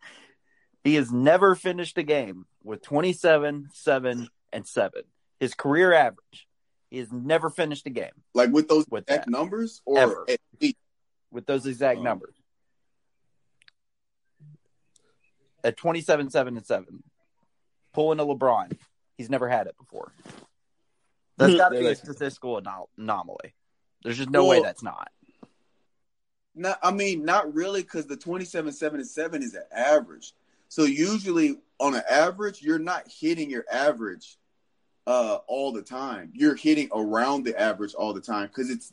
S2: He has never finished a game with 27, 7, and 7. His career average. He has never finished a game
S1: Like with those
S2: With
S1: exact
S2: that.
S1: numbers, or
S2: Ever.
S1: at least
S2: with those exact
S1: Oh.
S2: numbers. At 27, 7, and 7. Pulling a LeBron. He's never had it before. That's hmm. got to be a statistical anom- anomaly. There's just no way that's not.
S1: Not, I mean, not really, because the 27, 7, and 7 is an average. So usually, on an average, you're not hitting your average uh, all the time. You're hitting around the average all the time because it's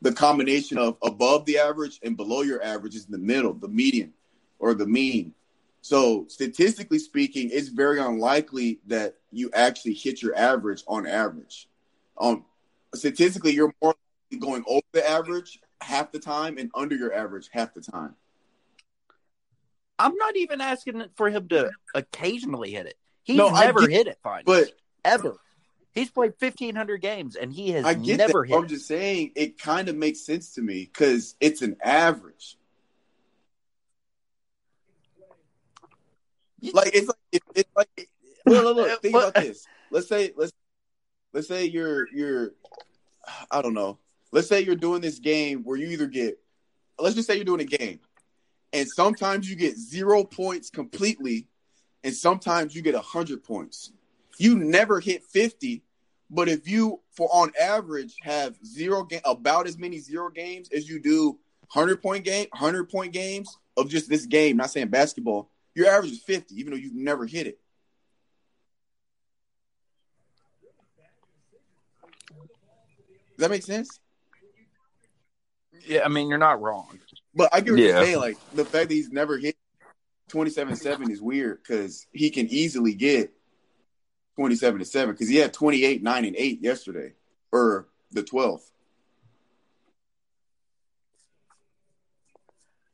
S1: the combination of above the average and below your average is in the middle, the median or the mean. So statistically speaking, it's very unlikely that you actually hit your average on average. Um, statistically, you're more going over the average half the time and under your average half the time.
S2: I'm not even asking for him to occasionally hit it. He's
S1: No,
S2: never
S1: get-
S2: hit it fine.
S1: But
S2: ever. He's played 1,500 games and he has
S1: I get
S2: never
S1: that.
S2: hit.
S1: I'm just saying it kind of makes sense to me because it's an average. Like it's like it, it's like look, look, look, think about this. Let's say let's let's say you're you're I don't know. Let's say you're doing this game where you either get let's just say you're doing a game and sometimes you get zero points completely and sometimes you get a hundred points. You never hit 50, but if you for on average have zero game about as many zero games as you do hundred point game, hundred point games of just this game, not saying basketball, your average is 50, even though you've never hit it. Does that make sense?
S2: Yeah, I mean, you're not wrong.
S1: But I get what
S3: Yeah.
S1: you're saying. Like the fact that he's never hit 27 7 is weird because he can easily get 27 to 7 because he had 28, 9, and 8 yesterday or the 12th.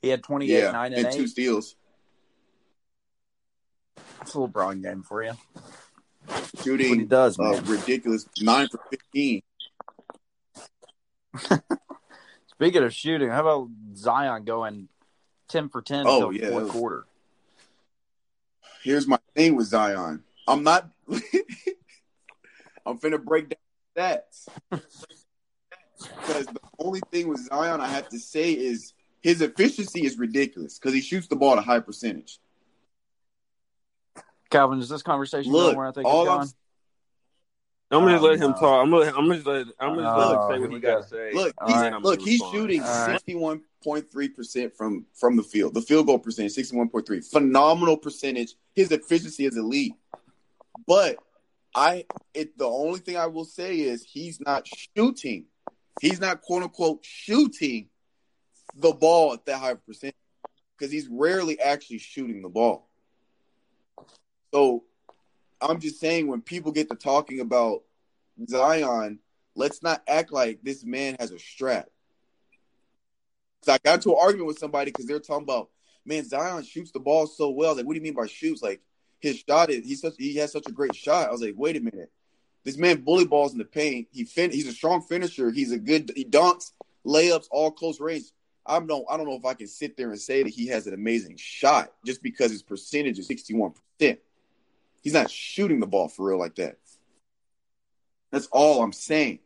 S2: He had 28,
S1: Yeah.
S2: 9,
S1: And,
S2: and,
S1: two steals.
S2: It's a LeBron game for you. That's what he
S1: Shooting
S2: does,
S1: uh,
S2: man.
S1: ridiculous 9 for 15.
S2: Speaking of shooting, how about Zion going 10 for 10
S1: Oh, yeah,
S2: fourth quarter?
S1: Here's my thing with Zion. I'm not. I'm finna break down stats because the only thing with Zion I have to say is his efficiency is ridiculous because he shoots the ball at a high percentage.
S2: Calvin, is this conversation
S1: Look,
S2: going where I think
S1: all
S2: it's
S1: I'm
S2: going?
S3: I'm gonna just
S2: Oh,
S3: let him talk. I'm gonna, I'm gonna just let, I'm gonna just let
S2: Oh,
S3: him say what he got to say.
S1: Look, he's,
S2: right.
S1: Look, he's shooting
S2: All right.
S1: sixty-one point three percent from from the field. The field goal percentage, sixty-one point three, phenomenal percentage. His efficiency is elite, but I, it the only thing I will say is he's not shooting. He's not quote unquote shooting the ball at that high percent because he's rarely actually shooting the ball. So I'm just saying when people get to talking about Zion, let's not act like this man has a strap. So I got into an argument with somebody because they're talking about, man, Zion shoots the ball so well. Like, what do you mean by shoots? Like his shot is he's such he has such a great shot. I was like, wait a minute. This man bully balls in the paint. He fin- he's a strong finisher. He's a good he dunks, layups, all close range. I don't I don't know if I can sit there and say that he has an amazing shot just because his percentage is 61%. He's not shooting the ball for real like that. That's all I'm saying.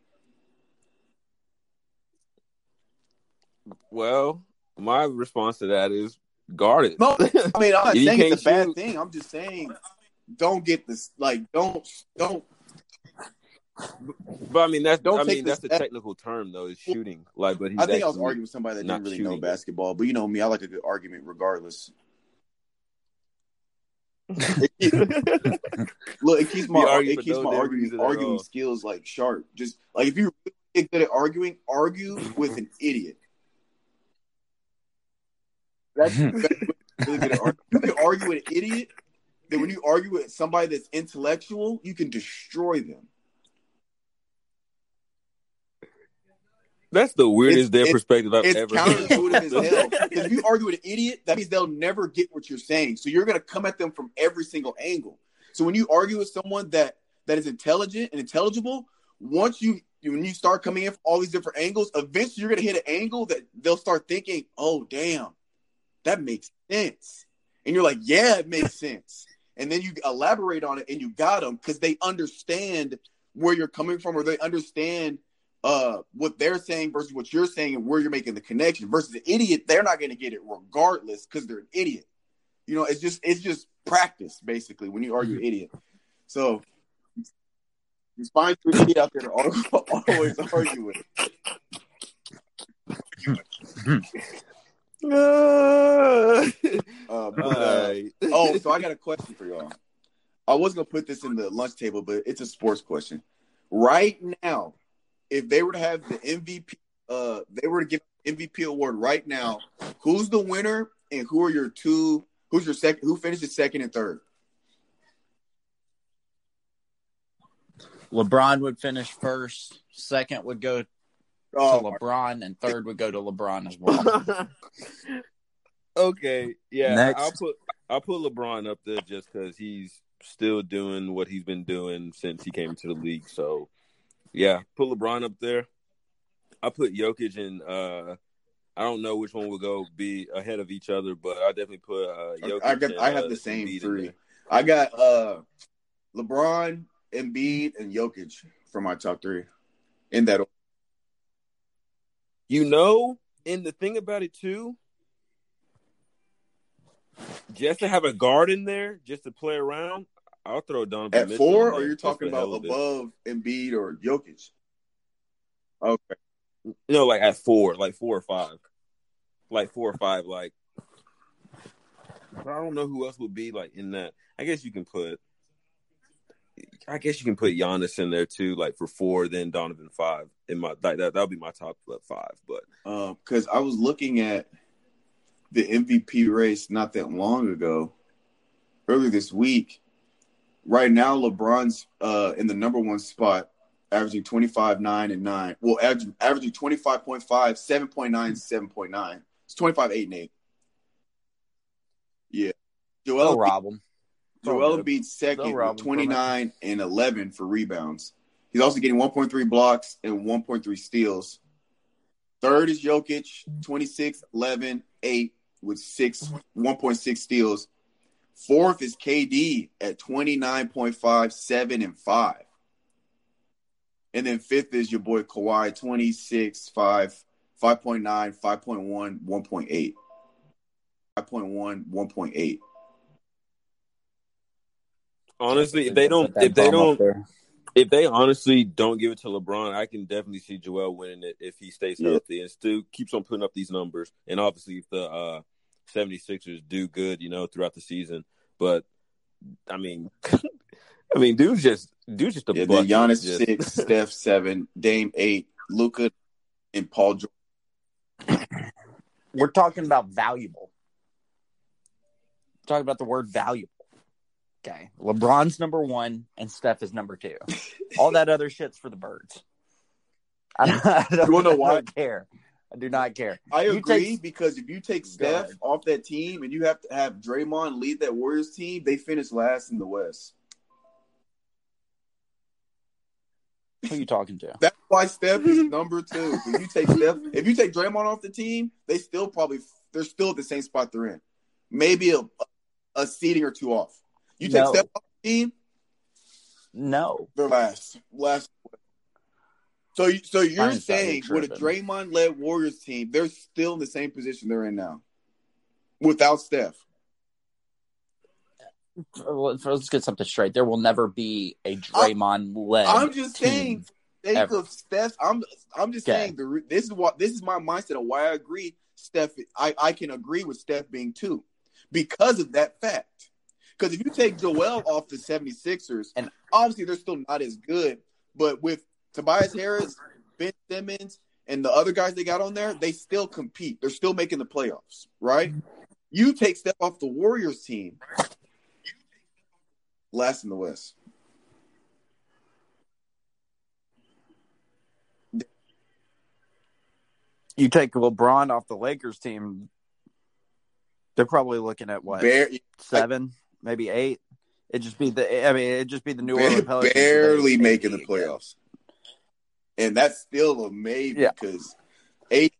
S3: Well, my response to that is guard it.
S1: No, I mean, I'm not saying it's a bad
S3: shoot.
S1: thing. I'm just saying, don't get this. Like, don't, don't.
S3: But I mean that's
S1: Don't
S3: I mean that's the technical term though. Is shooting like, but
S1: I think I was arguing with somebody that didn't really know
S3: shooting it.
S1: basketball, but you know me, I like a good argument regardless. Look, it keeps my
S3: argue
S1: it keeps
S3: no
S1: my arguing arguing skills like sharp. Just like if you really get good at arguing, argue with an idiot. That's the best way to really good at arguing. You can argue with an idiot. Then when you argue with somebody that's intellectual, you can destroy them.
S3: That's the weirdest
S1: It's-
S3: damn perspective I've
S1: It's
S3: ever heard.
S1: counterintuitive as hell. Because if you argue with an idiot, that means they'll never get what you're saying. So you're going to come at them from every single angle. So when you argue with someone that that is intelligent and intelligible, once you when you start coming in from all these different angles, eventually you're going to hit an angle that they'll start thinking, "Oh, damn, that makes sense," and you're like, "Yeah, it makes sense." And then you elaborate on it, and you got them because they understand where you're coming from, or they understand uh what they're saying versus what you're saying and where you're making the connection versus the idiot they're not going to get it regardless because they're an idiot. You know it's just it's just practice basically when you argue an idiot. So just find your idiot out there to al- always argue with. Uh, but, uh, oh so i got a question for y'all. I was gonna put this in the lunch table, but it's a sports question. Right now, if they were to have the MVP, uh, they were to give MVP award right now. Who's the winner, and who are your two? Who's your second? Who finishes second and third?
S2: LeBron would finish first. Second would go to
S1: Oh,
S2: LeBron, and third would go to LeBron as well.
S3: okay, yeah,
S2: Next.
S3: I'll put I'll put LeBron up there just because he's still doing what he's been doing since he came to the league. So, yeah, put LeBron up there. I put Jokic and uh, I don't know which one will go be ahead of each other, but I definitely put uh, Jokic.
S1: I got.
S3: and,
S1: I have
S3: uh,
S1: the same
S3: Embiid
S1: three. I got uh, LeBron, Embiid, and Jokic for my top three. In that order.
S3: You know, and the thing about it too, just to have a guard in there, just to play around, I'll throw Donovan
S1: at
S3: Mitchell
S1: four, or you're talking
S3: for the hell
S1: about
S3: of it.
S1: above Embiid or Jokic? Okay.
S3: No, like at four, like four or five, like four or five, like. But I don't know who else would be like in that. I guess you can put. I guess you can put Giannis in there too, like for four, then Donovan five. In my like that, that'll be my top five. But um,
S1: because I was looking at the MVP race not that long ago, earlier this week. Right now, LeBron's uh, in the number one spot, averaging 25, 9, and 9. Well, averaging, averaging 25.5, 7.9, 7.9. It's 25, 8, and 8. Yeah. Joel,
S2: They'll rob him.
S1: Joel. Embiid second with
S2: him from it.
S1: 29 and 11 for rebounds. He's also getting 1.3 blocks and 1.3 steals. Third is Jokic, 26, 11, 8 with 6 1.6 steals. Fourth is KD at 29.5, 7 and 5. And then fifth is your boy Kawhi, 26, 5, 5.9, 5.1, 1.8. 5.1, 1.8.
S3: honestly, if they don't, if they don't, if they honestly don't give it to LeBron, I can definitely see Joel winning it if he stays
S1: Yeah.
S3: healthy and still keeps on putting up these numbers. And obviously, if the uh, 76ers do good, you know, throughout the season. But I mean, I mean, dude's just dude's just a
S1: Yeah, then
S3: bucket.
S1: Giannis
S3: Just-
S1: six, Steph seven, Dame eight, Luka and Paul George.
S2: We're talking about valuable. talking about the word valuable. Okay. LeBron's number one and Steph is number two. All that other shit's for the birds. I don't, I don't,
S1: You wanna know
S2: I
S1: why?
S2: don't care. I do not care.
S1: I
S2: You
S1: agree
S2: take-
S1: because if you take Steph off that team and you have to have Draymond lead that Warriors team, they finish last in the West.
S2: Who are you talking to?
S1: That's why Steph is number two. If you take Steph, if you take Draymond off the team, they still probably they're still at the same spot they're in. Maybe a a seating or two off. You take
S2: No.
S1: Steph off the team,
S2: No.
S1: they're last. Last. So, so you're saying with a
S2: tripping.
S1: Draymond-led Warriors team, they're still in the same position they're in now, without Steph.
S2: Uh, let's, let's get something straight. There will never be a Draymond led.
S1: I'm just saying, think of Steph. I'm, I'm just
S2: Okay.
S1: saying the this is what this is my mindset of why I agree. Steph, I, I can agree with Steph being two because of that fact. Because if you take Joel off the 76ers,
S2: And-
S1: obviously they're still not as good, but with Tobias Harris, Ben Simmons, and the other guys they got on there, they still compete. They're still making the playoffs, right? You take Steph off the Warriors team, last in the West.
S2: You take LeBron off the Lakers team, they're probably looking at what
S1: Bare,
S2: seven, maybe eight. It just be the. I mean, it just be the New Orleans Pelicans.
S1: barely making the playoffs, and that's still a maybe
S2: Yeah.
S1: because eight.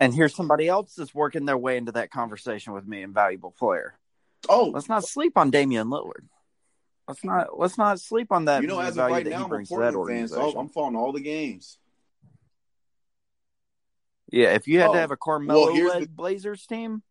S2: And here's somebody else that's working their way into that conversation with me, invaluable player.
S1: Oh,
S2: Let's not sleep on Damian Lillard. Let's not. Let's not sleep on that.
S1: you know, as of right now, I'm a
S2: brings that
S1: Portland fan, so. I'm following all the games.
S2: Yeah, if you had
S1: Oh,
S2: to have a Carmelo
S1: well,
S2: led
S1: the-
S2: Blazers team,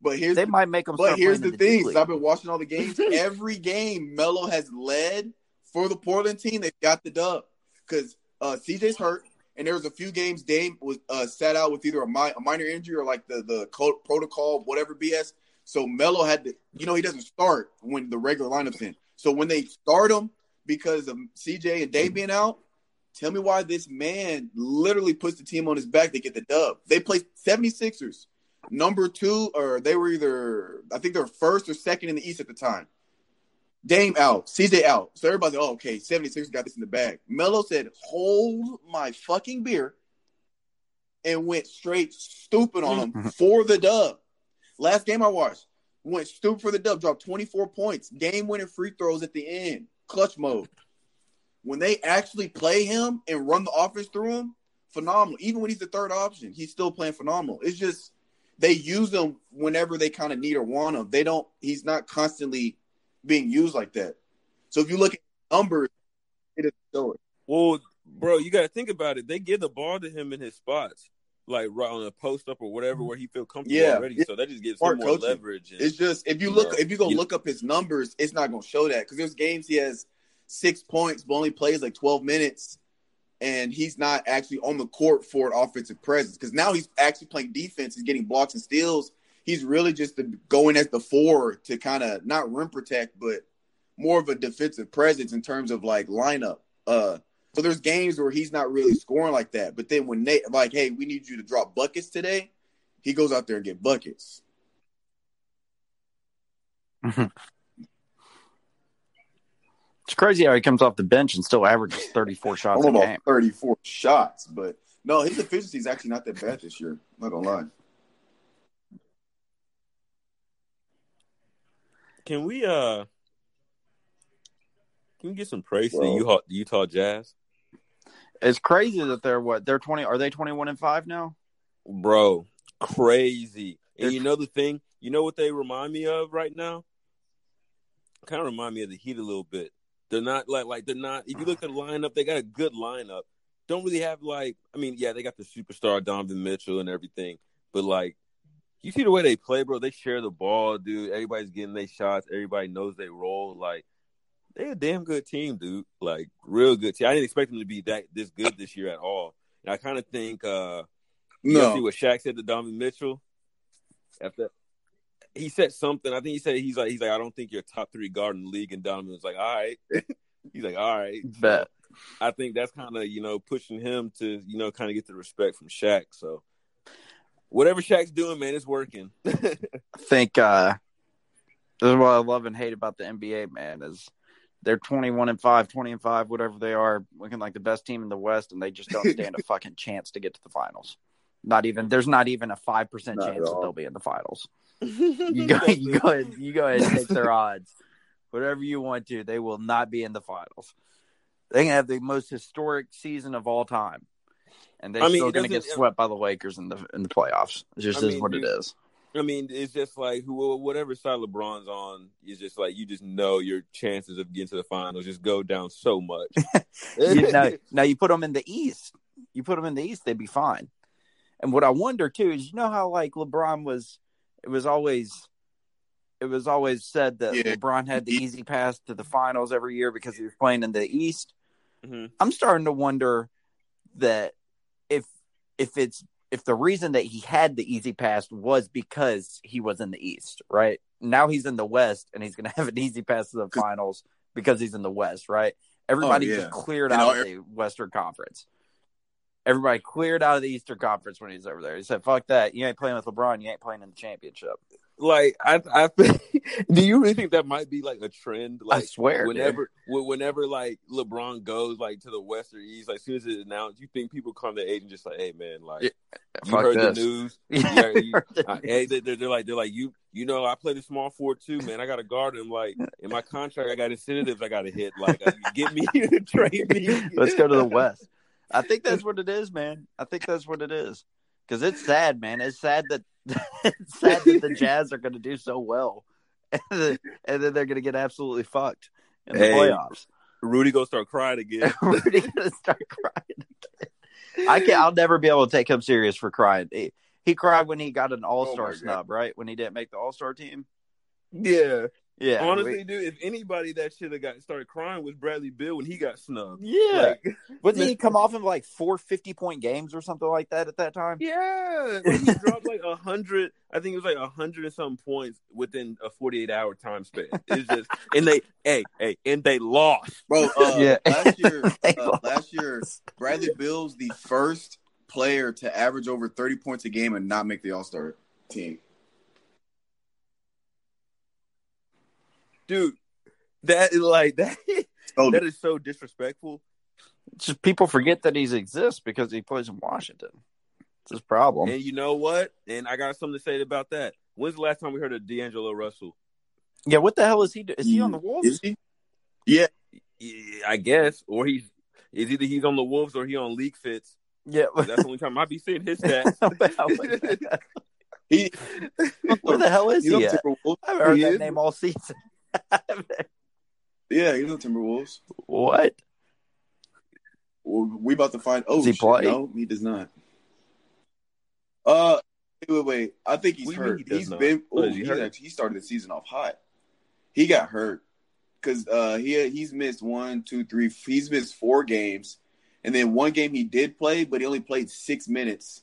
S1: But here's
S2: they might make them.
S1: but here's
S2: playing
S1: the thing: so I've been watching all the games. Every game Melo has led for the Portland team. They've got the dub because uh, CJ's hurt, and there was a few games Dame was uh, sat out with either a, mi- a minor injury or like the the code protocol, whatever BS. So Melo had to, you know, he doesn't start when the regular lineup's in. So when they start him because of CJ and Dave being out, tell me why this man literally puts the team on his back to get the dub. They played 76ers. Number two, or they were either, I think they were first or second in the East at the time. Dame out, CJ out. So everybody's like, oh, okay, 76 got this in the bag. Melo said, hold my fucking beer and went straight stupid on him for the dub. Last game I watched, went stupid for the dub, dropped 24 points, game winning free throws at the end, clutch mode. When they actually play him and run the offense through him, phenomenal. Even when he's the third option, he's still playing phenomenal. It's just they use him whenever they kind of need or want him. They don't, he's not constantly being used like that. So if you look at numbers, it is show it.
S3: Well, bro, you got to think about it. They give the ball to him in his spots, like right on a post up or whatever, where he feel comfortable
S1: Yeah.
S3: already.
S1: Yeah.
S3: So that just gives
S1: Smart
S3: him more
S1: coaching.
S3: leverage. And,
S1: It's just if you look
S3: Bro,
S1: if you go
S3: you-
S1: look up his numbers, it's not gonna show that because there's games he has six points but only plays like 12 minutes, and he's not actually on the court for an offensive presence because now he's actually playing defense. He's getting blocks and steals. He's really just the, going as the four to kind of not rim protect, but more of a defensive presence in terms of like lineup. Uh, so there's games where he's not really scoring like that, but then when they like, hey, we need you to drop buckets today, he goes out there and get buckets.
S2: It's crazy how he comes off the bench and still averages 34 shots a game.
S1: 34 shots, but no, his efficiency is actually not that bad this year. Not gonna lie.
S3: Can we uh, can we get some praise to the
S1: Well-
S3: Utah, Utah Jazz,
S2: It's crazy that they're what? They're 20. Are they 21 and 5 now?
S3: bro? Crazy. And you know the thing, you know what they remind me of right now? Kind of remind me of the Heat a little bit. They're not like like they're not. If you look at the lineup, they got a good lineup. Don't really have like. I mean, yeah, they got the superstar Donovan Mitchell and everything, but like, you see the way they play, bro. They share the ball, dude. Everybody's getting their shots. Everybody knows they roll. Like, they a damn good team, dude. Like, real good team. I didn't expect them to be that this good this year at all. And I kind of think, uh you see what Shaq said to Donovan Mitchell after he said something. I think he said he's like he's like I don't think you're top three guard in the league, and Donovan was like, all right. he's like, all right. So, I think that's kind of you know pushing him to you know kind of get the respect from Shaq. So whatever Shaq's doing, man, it's working.
S2: I think uh, this is what I love and hate about the NBA, man, is they're 21 and 5, 20 and 5, whatever they are, looking like the best team in the West, and they just don't stand a fucking chance to get to the finals. Not even there's not even a five percent chance that they'll be in the finals. You go you go ahead you go ahead and take their odds. Whatever you want to, they will not be in the finals. They can have the most historic season of all time. And they're
S3: I mean,
S2: still gonna get swept by the Lakers in the in the playoffs. It just
S3: I
S2: is
S3: mean,
S2: what it
S3: dude,
S2: is.
S3: I mean, it's just like who, whatever side LeBron's on, is just like you just know your chances of getting to the finals just go down so much.
S2: you know, now you put them in the East. You put them in the East, they'd be fine. And what I wonder too is, you know how like LeBron was, it was always, it was always said that
S1: Yeah.
S2: LeBron had the easy pass to the finals every year because he was playing in the East.
S3: Mhm.
S2: I'm starting to wonder that if if it's if the reason that he had the easy pass was because he was in the East, right? Now he's in the West and he's going to have an easy pass to the finals because he's in the West, right? Everybody
S1: Oh, yeah.
S2: just cleared
S1: And
S2: out
S1: all-
S2: of the Western Conference. Everybody cleared out of the Eastern Conference when he was over there. He said, "Fuck that! You ain't playing with LeBron. You ain't playing in the championship."
S3: Like I, I do you really think that might be like a trend? Like
S2: I swear,
S3: whenever, wh- whenever like LeBron goes like to the West or East, like as soon as it's announced, you think people come to age and just like, hey man, like
S2: Yeah,
S3: you heard
S2: this.
S3: the news.
S2: Yeah,
S3: you- hey, they, they're, they're like they're like you you know I play the small forward too, man. I got to guard him. Like in my contract, I got incentives I got to hit. Like uh, get me, to trade me.
S2: Let's go to the West. I think that's what it is, man. I think that's what it is. Because it's sad, man. It's sad that it's sad that the Jazz are going to do so well, and then, and then they're going to get absolutely fucked in the
S3: Hey.
S2: playoffs.
S3: Rudy gonna start crying again.
S2: Rudy going to start crying. Again. I can't. I'll never be able to take him serious for crying. He, he cried when he got an All Star
S1: my God.
S2: snub, right? When he didn't make the All Star team.
S3: yeah,
S2: Yeah,
S3: Honestly,
S2: we-
S3: dude, if anybody that should have got started crying was Bradley Beal when he got snubbed.
S2: yeah.
S3: Like,
S2: Wasn't he come off of like four 50 point games or something like that at that time?
S3: yeah, when he dropped like a hundred. I think it was like a hundred and some points within a forty-eight hour time span. It's just, and they, hey, hey, and they lost.
S1: Bro, uh,
S2: Yeah.
S1: last year,
S2: They
S1: uh,
S2: lost.
S1: last year, Bradley Beal's the first player to average over 30 points a game and not make the All Star team.
S3: Dude. That is like that.
S1: Oh,
S3: that is so disrespectful.
S2: Just people forget that he exists because he plays in Washington. It's his problem.
S3: And you know what? And I got something to say about that. When's the last time we heard of D'Angelo Russell?
S2: yeah, what the hell is he? Do- is he on the mm, Wolves?
S1: Is he? Yeah.
S3: I guess, or he's is either he's on the Wolves or he on League Fits.
S2: yeah.
S3: That's the only time I'd be seeing his stats.
S1: He,
S2: Where the hell is he at? I haven't heard
S3: He
S2: that
S3: is?
S2: name all season.
S1: Yeah, he's on Timberwolves.
S2: what?
S1: Well, we about to find. Oh,
S2: Does he
S1: shit,
S2: play?
S1: No, he does not. Uh, wait, wait, wait. I think he's
S3: What do mean
S1: hurt.
S3: he not?
S1: been. Oh,
S3: he hurt?
S1: actually, he started the season off hot. He got hurt because uh, he he's missed one, two, three. He's missed four games, and then one game he did play, but he only played six minutes.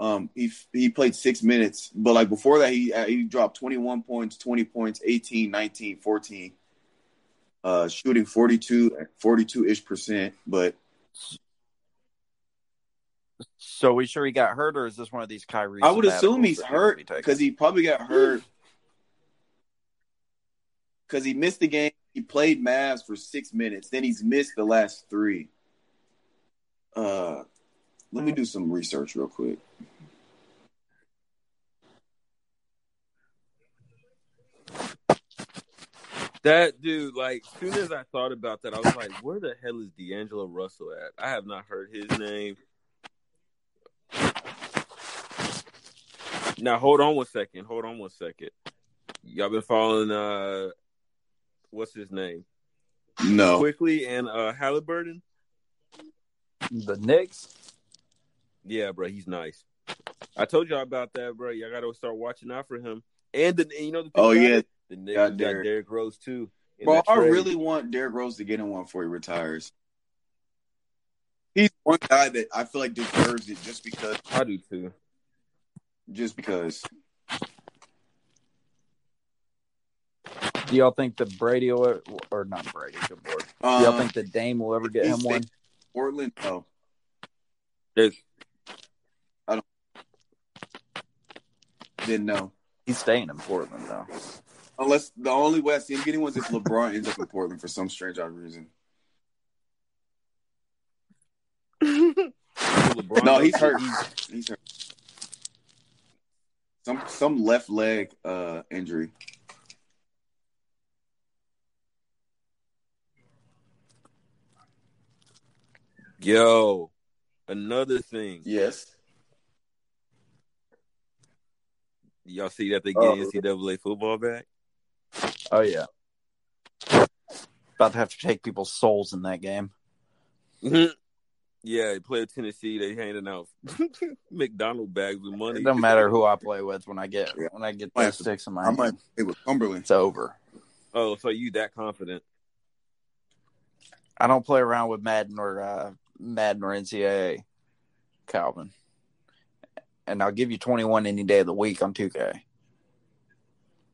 S1: Um, he he played six minutes, but like before that, he he dropped twenty one points, twenty points, 18, 19, 14. Uh, shooting 42 ish percent, but
S2: So we sure he got hurt, or is this one of these Kyrie?
S1: I would assume he's hurt because he probably got hurt because he missed the game. He played Mavs for six minutes, then he's missed the last three. Uh, let me do some research real quick.
S3: That dude, like, as soon as I thought about that, I was like, "Where the hell is D'Angelo Russell at?" I have not heard his name. Now, hold on one second. Hold on one second. Y'all been following uh, what's his name?
S1: No,
S3: Quickley and uh, Halliburton.
S2: the Knicks.
S3: Yeah, bro, he's nice. I told y'all about that, bro. Y'all got to start watching out for him. And the, and you know the thing
S1: Oh, yeah.
S3: it? The Knicks
S1: Got
S3: got
S1: Derrick.
S3: Derrick Rose too. in
S1: bro, I really want Derrick Rose to get in one before he retires. He's one guy that I feel like deserves it just because,
S3: I do too.
S1: just because.
S2: Do y'all think the Brady will, or not Brady? Good lord. Do
S1: Um,
S2: y'all think the Dame will ever get him one?
S1: Portland? No,
S3: There's I don't.
S1: then no.
S2: He's staying in Portland though.
S1: Unless the only way I see him getting one is if LeBron ends up in Portland for some strange odd reason.
S3: LeBron
S1: No, he's
S3: goes-
S1: hurt. He's hurt. Some some left leg uh injury.
S3: Yo, another thing.
S1: Yes.
S3: Y'all see that they get
S1: Oh.
S3: NCAA football back?
S2: Oh yeah. About to have to take people's souls in that game.
S3: yeah, they play at Tennessee. They handing out McDonald bags with money.
S2: It don't matter who I play with when I get
S1: Yeah.
S2: when I get
S1: Might
S2: those
S1: have
S2: sticks in my
S1: I
S2: hand.
S1: might play with Cumberland.
S2: It's over.
S3: Oh, so you that confident?
S2: I don't play around with Madden or uh, Madden or NCAA, Calvin. And I'll give you 21 any day of the week on 2K.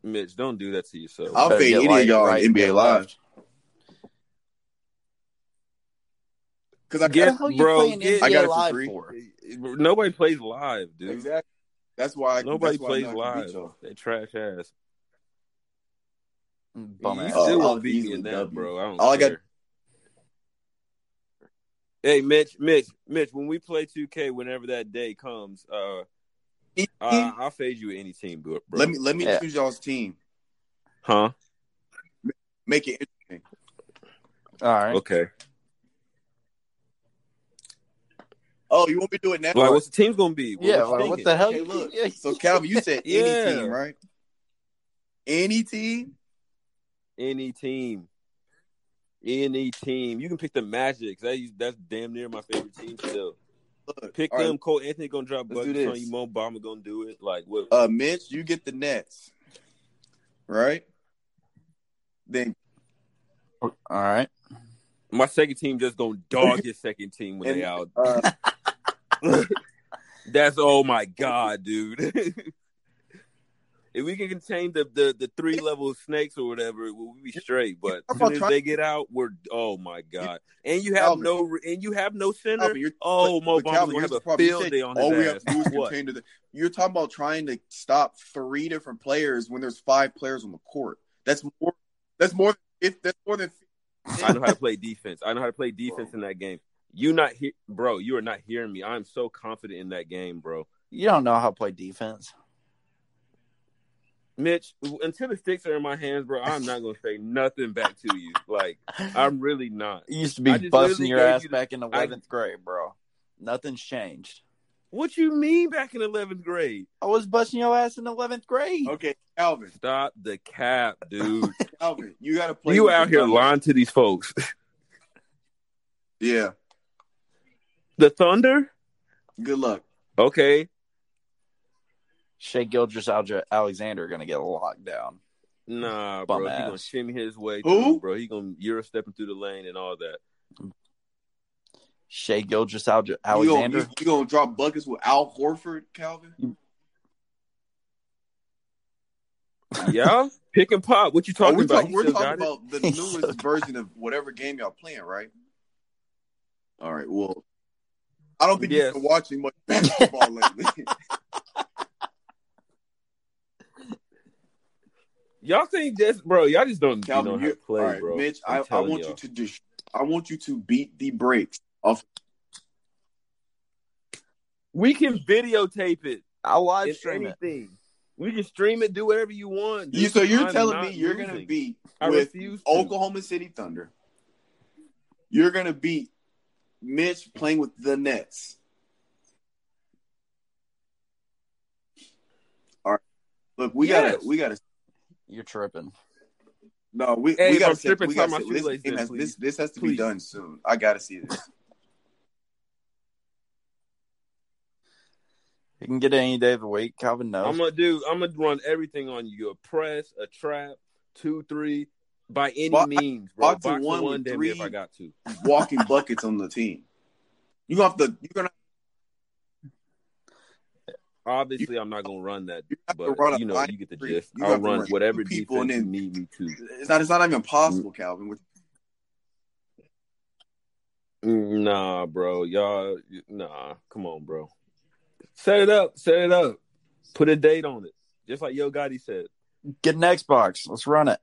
S3: Mitch, don't do that to yourself.
S1: I'll
S2: Better
S1: fade any of y'all
S2: right
S1: on
S2: and
S1: NBA Live. Because I
S3: Get-
S2: What you
S3: bro, get-
S2: NBA
S1: I got it for
S2: Live
S1: free.
S2: for?
S3: Nobody plays live, dude.
S1: exactly. That's why
S3: Nobody
S1: that's why
S3: plays
S1: I know I can
S3: live. They trash ass.
S2: Bum
S3: you
S2: ass.
S1: Oh,
S3: still
S1: I'll
S3: won't beat me
S1: easily
S3: in that,
S1: dub you.
S3: bro. I don't
S1: All I got-
S3: Hey, Mitch, Mitch, Mitch. When we play 2K, whenever that day comes, uh, uh I'll fade you with any team, bro. bro.
S1: let me let me
S2: Yeah.
S1: choose y'all's team.
S3: huh?
S1: Make it interesting.
S2: All right.
S3: Okay.
S1: Oh, you want me to do it now?
S3: Like, what's the team's gonna be?
S2: Yeah,
S3: you
S2: like, what the hell?
S1: Okay,
S2: you-
S1: look.
S2: yeah.
S1: So Calvin, you said any team, right? Any team?
S3: Any team. Any team. You can pick the Magic. That, that's damn near my favorite team still.
S1: Look,
S3: Pick
S1: all right,
S3: them. Cole Anthony gonna drop
S1: Let's
S3: buckets on you. Mo Bamba gonna do it. Like what?
S1: Uh, Mitch, you get the Nets, right? then
S2: All right.
S3: My second team just gonna dog his second team when
S1: and,
S3: they out.
S1: uh,
S3: That's oh my god, dude. if we can contain the, the the three level snakes or whatever, we'll be straight. But as soon as they get out, we're oh my god. And you have oh,
S1: Calvin.
S3: no and you have no oh, center.
S1: Calvin, you're-
S3: oh, Mo
S1: but
S3: Bamba will have a
S1: problem.
S3: Field day on
S1: all we
S3: his
S1: have to do is contain to the. You're talking about trying to stop three different players when there's five players on the court. That's more. That's more. If that's more than.
S3: I know how to play defense. I know how to play defense in that game. You not he- bro, you are not hearing me. I'm so confident in that game, bro.
S2: You don't know how to play defense.
S3: Mitch, until the sticks are in my hands, bro, I'm not gonna say nothing back to you. Like, I'm really not.
S2: You used to be busting your ass
S3: you the-
S2: back in
S3: I-
S2: eleventh grade, bro. Nothing's changed.
S3: What you mean back in eleventh grade?
S2: I was busting your ass in eleventh grade.
S1: Okay, Calvin.
S3: Stop the cap, dude.
S1: Calvin, you got to play.
S3: you out here
S1: Thunder.
S3: lying to these folks.
S1: Yeah.
S3: The Thunder?
S1: Good luck.
S3: Okay.
S2: Shai Gilgeous-Alexander are gonna get locked down.
S3: Nah,
S2: Bum
S3: bro. He gonna shimmy his way
S1: Who?
S3: through, bro. He gonna Euro stepping through the lane and all that.
S2: Shai Gilgeous Alge-
S1: You
S2: Alexander.
S1: gonna, you, you gonna drop buckets with Al Horford, Calvin?
S3: Yeah? Pick and pop. What you
S1: Oh,
S3: talking
S1: we're
S3: about?
S1: talk- we're talking
S3: got it?
S1: about the newest version of whatever game y'all playing, right? All right. Well, I don't think
S3: Yes.
S1: you've been watching much basketball lately.
S3: Y'all think this, bro? Y'all just don't you
S1: Calvin,
S3: know how
S1: you
S3: to play,
S1: all right,
S3: bro.
S1: Mitch.
S3: I'm
S1: I, I want
S3: y'all.
S1: you to just. I want you to beat the brakes off.
S3: We can videotape it.
S2: I watch live
S3: in
S2: stream it.
S3: anything. We can stream it, do whatever you want.
S1: You, so you're
S3: I'm
S1: telling me you're gonna
S3: losing.
S1: beat
S3: I
S1: with
S3: refuse to.
S1: Oklahoma City Thunder. You're gonna beat Mitch playing with the Nets. All right. Look, we
S3: Yes.
S1: gotta we gotta
S2: You're tripping.
S1: no we,
S3: Hey,
S1: we gotta
S3: I'm tripping,
S1: we gotta
S3: my
S1: set, this,
S3: shoelace
S1: game has, this this has to
S3: Please.
S1: be done soon. I gotta see this.
S2: You can get it any day of the week. Calvin knows.
S3: I'm gonna do. I'm gonna run everything on you. A press, a trap, two, three, by any
S1: Bo-
S3: means, bro.
S1: box
S3: Box
S1: and
S3: one,
S1: one
S3: one damn near if
S1: three-
S3: I got to.
S1: Walking buckets on the team. You gonna have to you're gonna
S3: Obviously, I'm not gonna run that,
S1: you
S3: but
S1: run
S3: you know, you get the gist.
S1: You
S3: I'll run
S1: run
S3: whatever
S1: people
S3: defense
S1: and
S3: you need me to.
S1: it's not it's not even possible, Calvin. With-
S3: Mm, Nah, bro. Y'all, nah. Come on, bro. Set it up. Set it up. Put a date on it. Just like Yo Gotti said.
S2: Get an Xbox. Let's run it.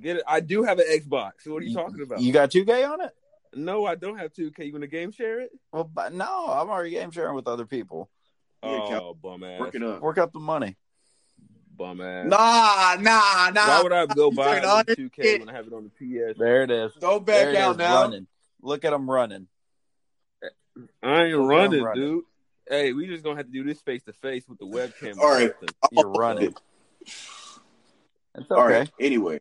S3: Get it. I do have an Xbox. What are you talking about?
S2: You got 2K on it?
S3: no, I don't have two. Can you want to game share it?
S2: Well, but no, I'm already game sharing with other people.
S1: Yeah, Cal-
S3: oh, bum ass.
S1: Work it up.
S2: Work up the money.
S3: Bum ass.
S1: Nah, nah, nah.
S3: Why would I go buy
S1: turn on it.
S3: 2K when I have it on the PS?
S2: There it is.
S1: Don't
S2: There
S1: back
S2: it
S1: out
S2: is,
S1: now.
S2: running. Look at them running.
S3: I ain't running,
S2: running.
S3: dude. Hey, we just gonna have to do this face to face with the webcam.
S1: All right.
S3: something.
S2: You're running. That's
S1: All
S2: okay.
S1: right. Anyway,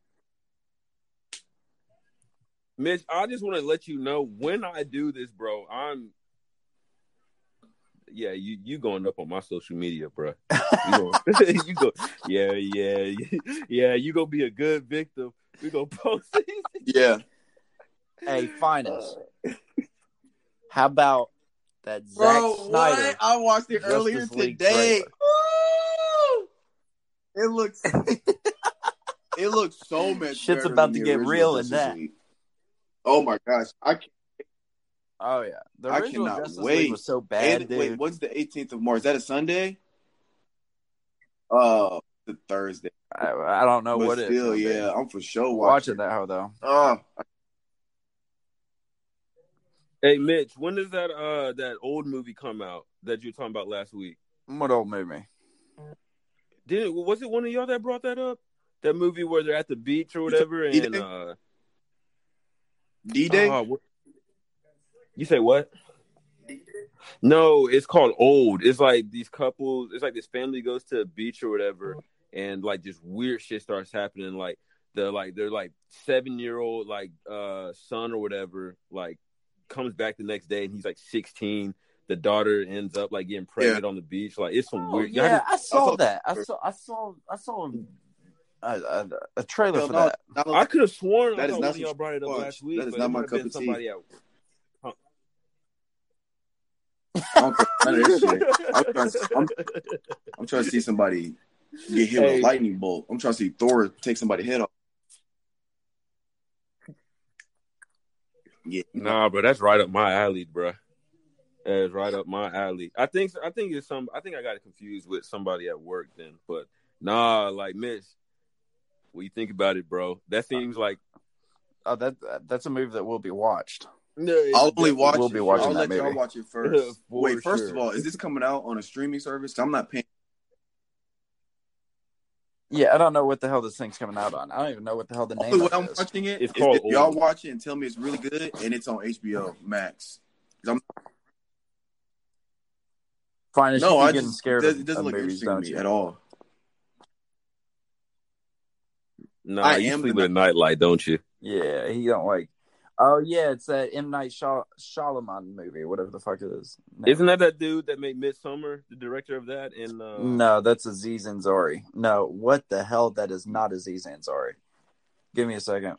S3: Mitch, I just want to let you know when I do this, bro. I'm, yeah, you you going up on my social media, bro. You, going, you go, yeah, yeah, yeah. You gonna be a good victim. We gonna post these.
S1: yeah.
S2: Hey, finest. How about that Zack
S1: Bro,
S2: Snyder?
S1: what? I watched it
S2: Justice
S1: earlier
S2: League
S1: today. It looks it looks so much
S2: Shit's
S1: better
S2: about
S1: than
S2: to get real in that.
S1: League. Oh my gosh. I can't,
S2: Oh yeah, the
S1: I
S2: original
S1: cannot
S2: Justice
S1: wait.
S2: League was so bad,
S1: and,
S2: dude.
S1: wait, when's the 18th of March? Is that a Sunday? Uh the Thursday.
S2: I, I don't know
S1: but
S2: what it
S1: still, yeah, I'm for sure
S2: watching
S1: watching.
S2: that hoe though.
S1: Oh,
S3: Hey, Mitch, when does that uh that old movie come out that you were talking about last week?
S2: What old movie?
S3: Did it was it one of y'all that brought that up? That movie where they're at the beach or whatever,
S1: You
S3: and
S1: did?
S3: uh,
S1: D-Day?
S3: oh, what- you say what? No, it's called Old. It's like these couples. It's like this family goes to a beach or whatever, and like just weird shit starts happening. Like the like their like seven year old like uh son or whatever like comes back the next day and he's like sixteen. The daughter ends up like getting pregnant on the beach. Like it's some
S2: Oh,
S3: weird. y'all
S2: yeah,
S3: just-
S2: I saw
S1: saw-
S2: that. I saw. I saw. I saw a, a, a trailer
S1: Hell
S2: for
S1: no,
S2: that.
S1: not
S3: I could have sworn
S1: That
S3: I
S1: is not
S3: y'all brought it up
S1: watch.
S3: last week.
S1: That is
S3: but
S1: not
S3: it
S1: my cup of tea.
S3: somebody at
S1: I don't care none of this shit. I'm trying, to, I'm, I'm trying to see somebody get hit with a lightning bolt. I'm trying to see Thor take somebody's head off. Yeah,
S3: Nah, bro, that's right up my alley, bro. That's right up my alley. I think I think it's some. I think I got it confused with somebody at work then, but nah, like Mitch, what you think about it, bro? That seems like
S2: Oh, that that's a movie that will be watched.
S1: I'll only watch
S2: We'll be watching
S1: I'll
S2: that
S1: let y'all watch it first.
S3: For
S1: Wait, first
S3: sure.
S1: of all, is this coming out on a streaming service? I'm not paying.
S2: Yeah, I don't know what the hell this thing's coming out on. I don't even know what the hell the name
S1: Only
S2: of
S1: way I'm
S2: is.
S1: watching it
S3: It's called
S1: if y'all
S3: Old.
S1: watch it and tell me it's really good, and it's on HBO Max. I'm,
S2: Finest,
S1: no,
S2: you
S1: I
S2: getting
S1: just
S2: scared
S1: it
S2: of,
S1: doesn't, it doesn't look
S2: movies,
S1: interesting to me at all.
S3: Nah,
S1: I
S3: you
S1: am
S3: sleep
S1: the
S3: with a nightlight, don't you?
S2: Yeah, he don't like. Oh yeah, it's that M Night Shy- Shyamalan movie, whatever the fuck it is. No.
S3: Isn't that that dude that made Midsommar, the director of that? And uh,
S2: No, that's Aziz Ansari. No, what the hell? That is not Aziz Ansari. Give me a second.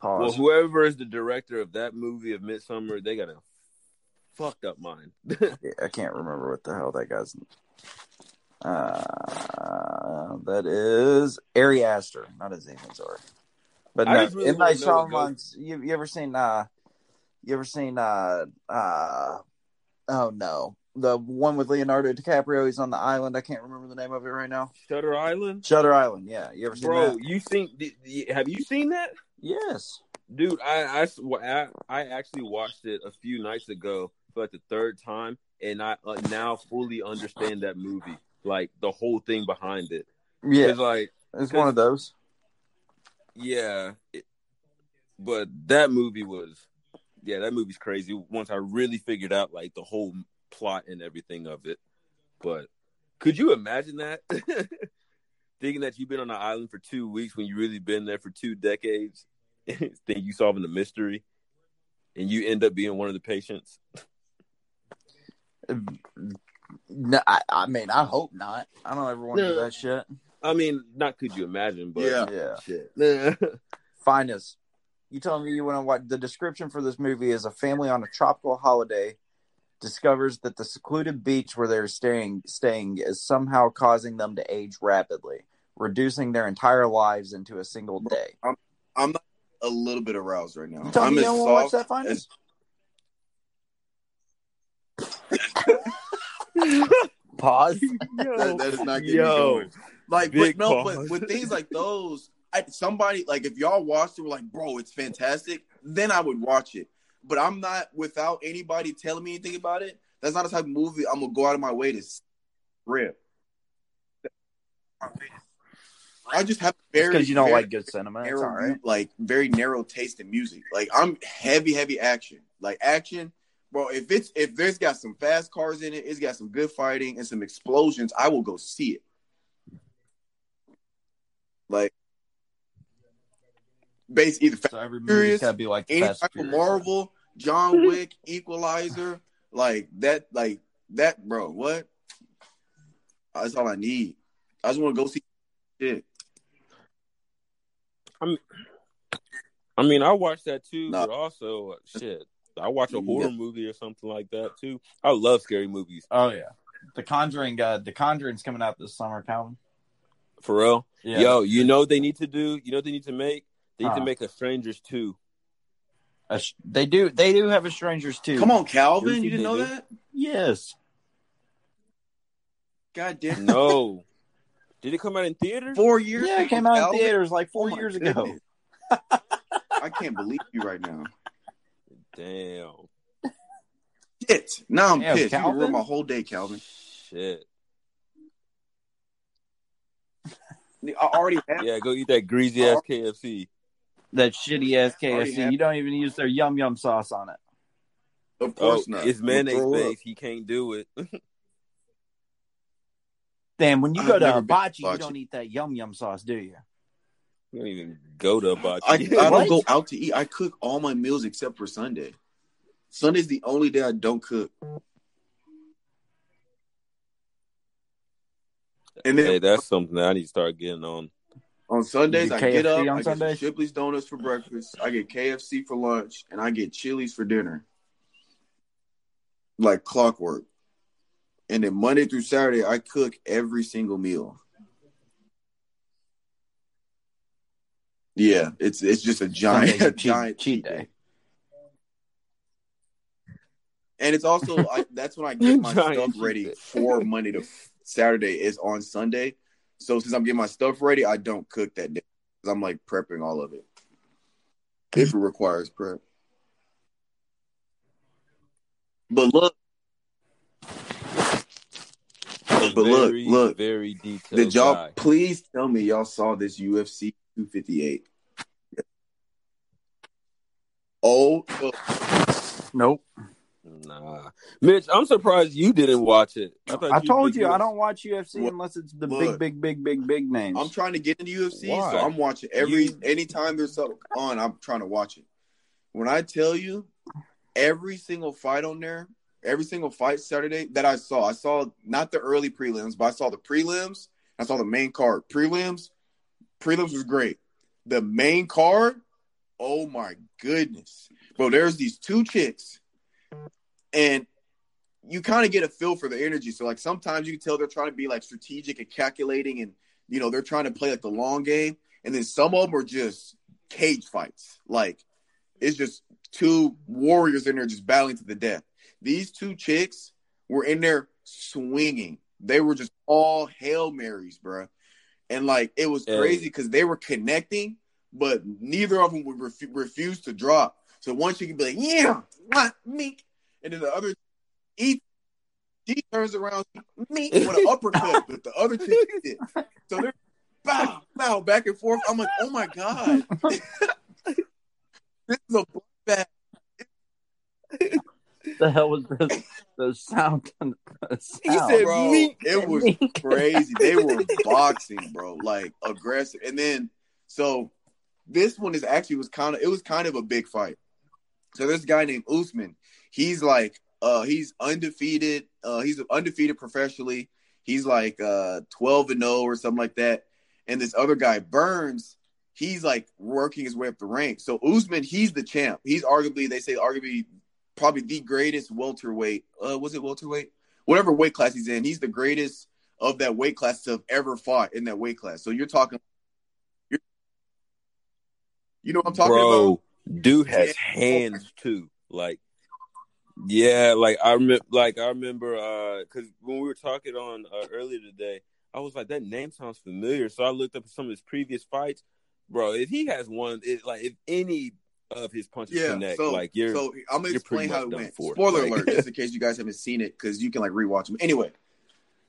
S2: Pause.
S3: well, whoever is the director of that movie of Midsommar, they got a fucked up mind.
S2: Yeah, I can't remember what the hell that guy's. Uh, that is Ari Aster, not Aziz Ansari. But no,
S3: really
S2: M Night
S3: wanna know what
S2: Shyamalan's. You, you ever seen? Uh, you ever seen? Uh, uh, oh no, the one with Leonardo DiCaprio. He's on the island. I can't remember the name of it right now.
S3: Shutter Island,
S2: Shutter Island. Yeah, you ever seen
S3: bro.
S2: that?
S3: You think? did- did- Have you seen that?
S2: Yes.
S3: Dude, I I I actually watched it a few nights ago for like the third time, and I uh, now fully understand that movie, like the whole thing behind it.
S2: Yeah,
S3: It's like,
S2: it's one of those.
S3: Yeah, it- but that movie was, yeah, that movie's crazy. Once I really figured out like the whole plot and everything of it, but could you imagine that? Thinking that you've been on an island for two weeks when you really been there for two decades, think you solving the mystery, and you end up being one of the patients.
S2: No, I, I mean, I hope not. I don't ever want to do that shit.
S3: I mean, not could you imagine, but
S1: Yeah.
S2: Yeah.
S3: shit.
S2: Finest. You telling me you want to watch? The description for this movie is a family on a tropical holiday discovers that the secluded beach where they're staying staying is somehow causing them to age rapidly, reducing their entire lives into a single day.
S1: I'm not a little bit aroused right now.
S2: You telling
S1: I'm
S2: me
S1: as
S2: you don't want to watch that, Finest? Pause.
S1: That, that is not getting
S3: Yo.
S1: me going. Like,
S3: Big
S1: but no,
S3: pause.
S1: but with things like those, I, somebody like if y'all watched it, were like, bro, it's fantastic. Then I would watch it. But I'm not without anybody telling me anything about it. That's not the type of movie I'm gonna go out of my way to rip. I just have very
S2: Because you don't
S1: very
S2: like good cinema. It's
S1: narrow,
S2: all right.
S1: like very narrow taste in music. Like I'm heavy, heavy action. Like action, bro. If it's if there's got some fast cars in it, it's got some good fighting and some explosions. I will go see it. Like, base either
S2: So every
S1: movie's
S2: movie's got to be like the
S1: any
S2: Fast
S1: type
S2: and
S1: of Marvel, John Wick, Equalizer, like that, like that, bro. What? That's all I need. I just want to go see shit.
S3: I mean, I watched that too,
S1: No.
S3: but also shit. I watch a
S1: Yeah.
S3: horror movie or something like that too. I love scary movies.
S2: Oh yeah, The Conjuring. Uh, the Conjuring's coming out this summer, Calvin.
S3: For real.
S2: Yeah.
S3: Yo, you know what they need to do? You know what they need to make? They need
S2: Huh.
S3: to make a Strangers too.
S2: A sh- they do. They do have a Strangers too.
S1: Come on, Calvin.
S3: Yes,
S1: You didn't know
S3: do.
S1: that?
S2: Yes.
S1: God damn.
S3: No. Did it come out in theaters?
S1: Four years.
S2: Yeah, it came out in theaters like
S1: Oh
S2: four
S1: my
S2: years ago.
S1: I can't believe you right now.
S3: Damn.
S1: Shit. Now I'm
S2: Damn,
S1: pissed. You ruined my whole day, Calvin.
S3: Shit.
S1: I already have.
S3: Yeah, go eat that greasy ass KFC.
S2: That shitty ass KFC. You don't even use their yum yum sauce on it.
S1: Of
S3: Oh,
S1: course not.
S3: it's
S1: You'll
S3: mayonnaise
S1: throw
S3: based. He can't do it.
S2: Damn, when you
S1: I've
S2: go to
S1: never been
S2: hibachi, you don't eat that yum yum sauce, do you?
S3: You don't even go to a
S1: I,
S3: bocce.
S1: I don't go out to eat. I cook all my meals except for Sunday. Sunday's the only day I don't cook. And then
S3: hey, that's something that I need to start getting on.
S1: On Sundays, I
S2: get
S1: get up,
S2: on
S1: I get some Shipley's donuts for breakfast, I get KFC for lunch, and I get Chili's for dinner. Like clockwork. And then Monday through Saturday, I cook every single meal. Yeah, it's it's just a giant,
S2: Sunday,
S1: a
S2: cheat,
S1: giant
S2: cheat day.
S1: And it's also I, that's when I get my
S3: Giant
S1: stuff ready
S3: day.
S1: for Monday to Saturday is on Sunday. So since I'm getting my stuff ready, I don't cook that day. 'Cause I'm like prepping all of it. If it requires prep. But look, but look,
S3: Very,
S1: look.
S3: very detailed.
S1: Did y'all
S3: guy.
S1: please tell me y'all saw this UFC 258? Oh,
S2: Nope.
S3: Nah, Mitch, I'm surprised you didn't watch it. thought
S2: I
S3: you'd
S2: told
S3: be
S2: you I don't watch UFC
S1: Look,
S2: unless it's the
S1: look.
S2: big, big, big, big, big names.
S1: I'm trying to get into UFC,
S3: Why?
S1: so I'm watching every
S3: You-
S1: anytime there's something on, I'm trying to watch it. When I tell you every single fight on there, every single fight Saturday that I saw, I saw not the early prelims, but I saw the prelims, I saw the main card. Prelims, prelims was great. The main card, oh my goodness. Bro, there's these two chicks, and you kind of get a feel for the energy. So like sometimes you can tell they're trying to be like strategic and calculating and you know, they're trying to play like the long game. And then some of them are just cage fights. Like it's just two warriors in there just battling to the death. These two chicks were in there swinging. They were just all Hail Marys, bro. And like it was
S3: Hey.
S1: crazy because they were connecting, but neither of them would refu- refuse to drop. So one chick can be like, yeah, what, me? And then the other, he, he turns around, me, with an uppercut, but the other chick did. So they're bow, bow, back and forth. I'm like, oh my God. this is a bloodbath.
S2: the hell was the, the sound? The sound?
S3: He said,
S1: Bro,
S3: "Meek."
S1: it was crazy. They were boxing, bro, like aggressive. And then so this one is actually was kind of it was kind of a big fight. So this guy named Usman, he's like uh he's undefeated. Uh he's undefeated professionally. He's like uh 12 and 0 or something like that. And this other guy Burns, he's like working his way up the ranks. So Usman, he's the champ. He's arguably they say arguably probably the greatest welterweight. Uh was it welterweight? Whatever weight class he's in, he's the greatest of that weight class to have ever fought in that weight class. So you're talking you're, you know what I'm talking
S3: Bro,
S1: about?
S3: Dude has hands too. Like, yeah, like I remember, like I remember, uh, because when we were talking on uh, earlier today, I was like, that name sounds familiar. So I looked up some of his previous fights, bro. If he has one, it, like if any of his punches
S1: Yeah,
S3: connect,
S1: so
S3: like you're,
S1: so I'm gonna explain how it went.
S3: for.
S1: Spoiler
S3: Like-
S1: alert, just in case you guys haven't seen it, because you can like rewatch them. Anyway,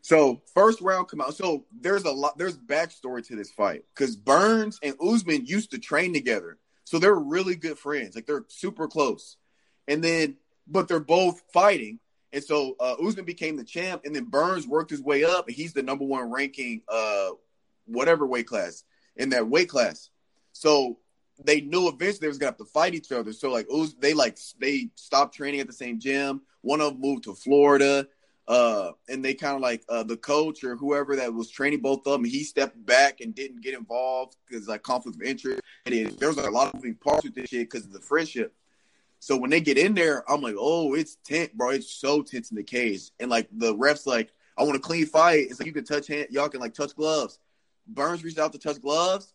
S1: so first round come out. So there's a lot. There's backstory to this fight because Burns and Usman used to train together, so they're really good friends. Like they're super close, and then but they're both fighting. And so uh, Usman became the champ, and then Burns worked his way up, and he's the number one ranking, uh, whatever weight class in that weight class. So they knew eventually they was gonna have to fight each other. So like Uz, they like they stopped training at the same gym. One of them moved to Florida, uh, and they kind of like uh, the coach or whoever that was training both of them. He stepped back and didn't get involved because like conflict of interest. And it, there was like, a lot of moving parts with this shit because of the friendship. So when they get in there, I'm like, oh, it's tense, bro. It's so tense in the cage. And like the refs, like, I want a clean fight. It's like you can touch hand, y'all can like touch gloves. Burns reached out to touch gloves.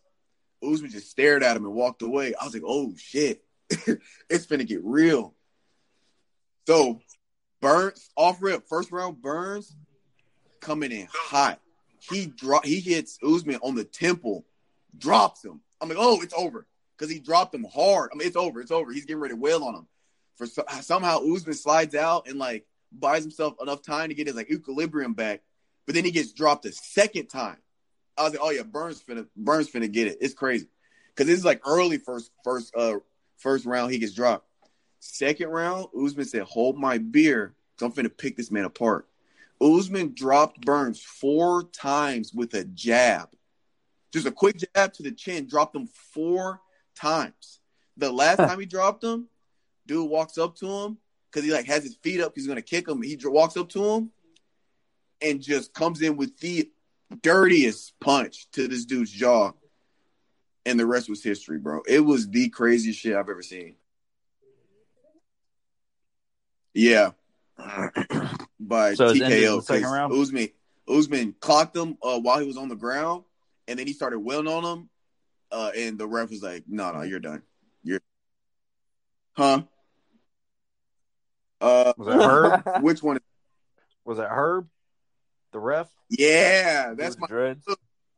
S1: Usman just stared at him and walked away. I was like, oh shit, it's gonna get real. So Burns off rip, first round Burns coming in hot. He drop he hits Usman on the temple, drops him. I'm like, oh, it's over. Because he dropped him hard. I mean, it's over. It's over. He's getting ready to wail on him. For so, somehow Usman slides out and like buys himself enough time to get his like equilibrium back, but then he gets dropped a second time. I was like, oh yeah, Burns finna Burns finna get it. It's crazy because this is like early first first uh first round he gets dropped. Second round, Usman said, "Hold my beer, I'm finna pick this man apart." Usman dropped Burns four times with a jab, just a quick jab to the chin. Dropped him four times. The last time he dropped him, dude walks up to him because he like has his feet up. He's gonna kick him. He walks up to him and just comes in with the dirtiest punch to this dude's jaw. and the rest was history, bro. It was the craziest shit I've ever seen. Yeah, by
S2: So it's ended in
S1: TKO
S2: the second
S1: because
S2: round?
S1: Usman Usman clocked him uh, while he was on the ground, and then he started wailing on him, uh, and the ref was like, "No, no, you're done. You're, huh? Uh,
S2: Was that Herb?
S1: which one?
S2: Was that Herb? The ref?
S1: Yeah, that's my
S3: dreads.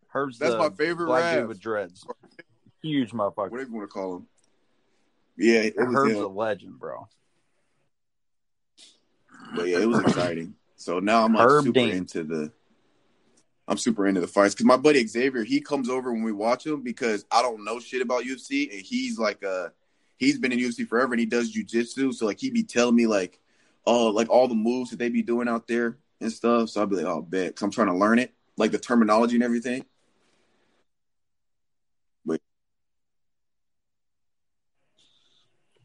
S2: Herb's
S1: That's
S2: the
S1: my favorite
S2: black
S1: ref.
S2: dude with dreads. Huge motherfucker.
S1: whatever you want to call him. Yeah,
S2: Herb's a legend, bro.
S1: But yeah, it was exciting. So now I'm like
S2: Herb
S1: super into the. I'm super into the fights because my buddy Xavier he comes over when we watch him because I don't know shit about UFC and he's like uh he's been in UFC forever and he does jujitsu so like he be telling me like oh like all the moves that they be doing out there and stuff so I'll be like oh bet because I'm trying to learn it like the terminology and everything.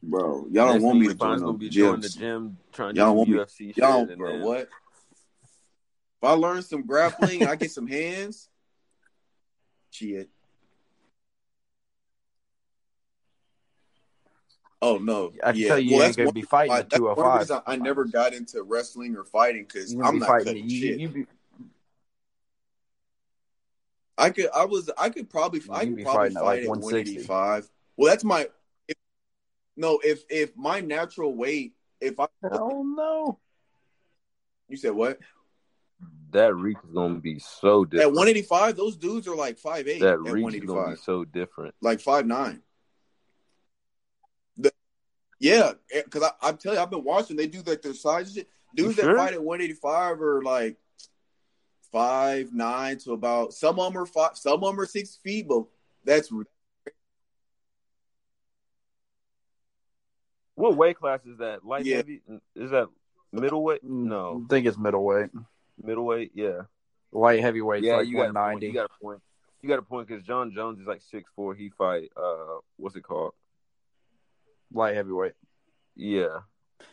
S1: Bro, y'all don't want me to join no
S3: joining the gym trying to
S1: Y'all
S3: do
S1: want me-
S3: UFC.
S1: Y'all,
S3: and
S1: bro,
S3: then-
S1: what? If I learn some grappling, I get some hands. Shit. Oh no!
S2: I
S1: yeah,
S2: tell you, you
S1: well,
S2: ain't
S1: that's
S2: gonna be fighting
S1: that's one of
S2: 205.
S1: I, I never got into wrestling or fighting because I'm
S2: be
S1: not
S2: fighting.
S1: cutting
S2: You,
S1: shit.
S2: you be,
S1: I could, I was, I could probably,
S2: You
S1: I could probably
S2: fighting at,
S1: fight
S2: like,
S1: at 185. Well, that's my. If, no, if if my natural weight, if I,
S2: oh no!
S1: you said what
S3: that reach is gonna be so different.
S1: at 185, those dudes are like five eight
S3: that
S1: at
S3: reach is gonna be so different.
S1: like five nine. The, yeah, eh, because I, I'm telling you, I've been watching. They do like their size shit. Dudes
S3: You
S1: that fight at 185 are like five nine to about some of them are five, some of them are six feet, but that's
S3: What weight class is that? Light
S1: Yeah.
S3: heavy? Is that middleweight? No,
S2: I think it's middleweight.
S3: middleweight. Yeah,
S2: Light heavyweight,
S3: yeah.
S2: like
S3: you got a point. You got a point. You got a point because Jon Jones is like six four. He fight. Uh, what's it called?
S2: Light heavyweight.
S3: Yeah,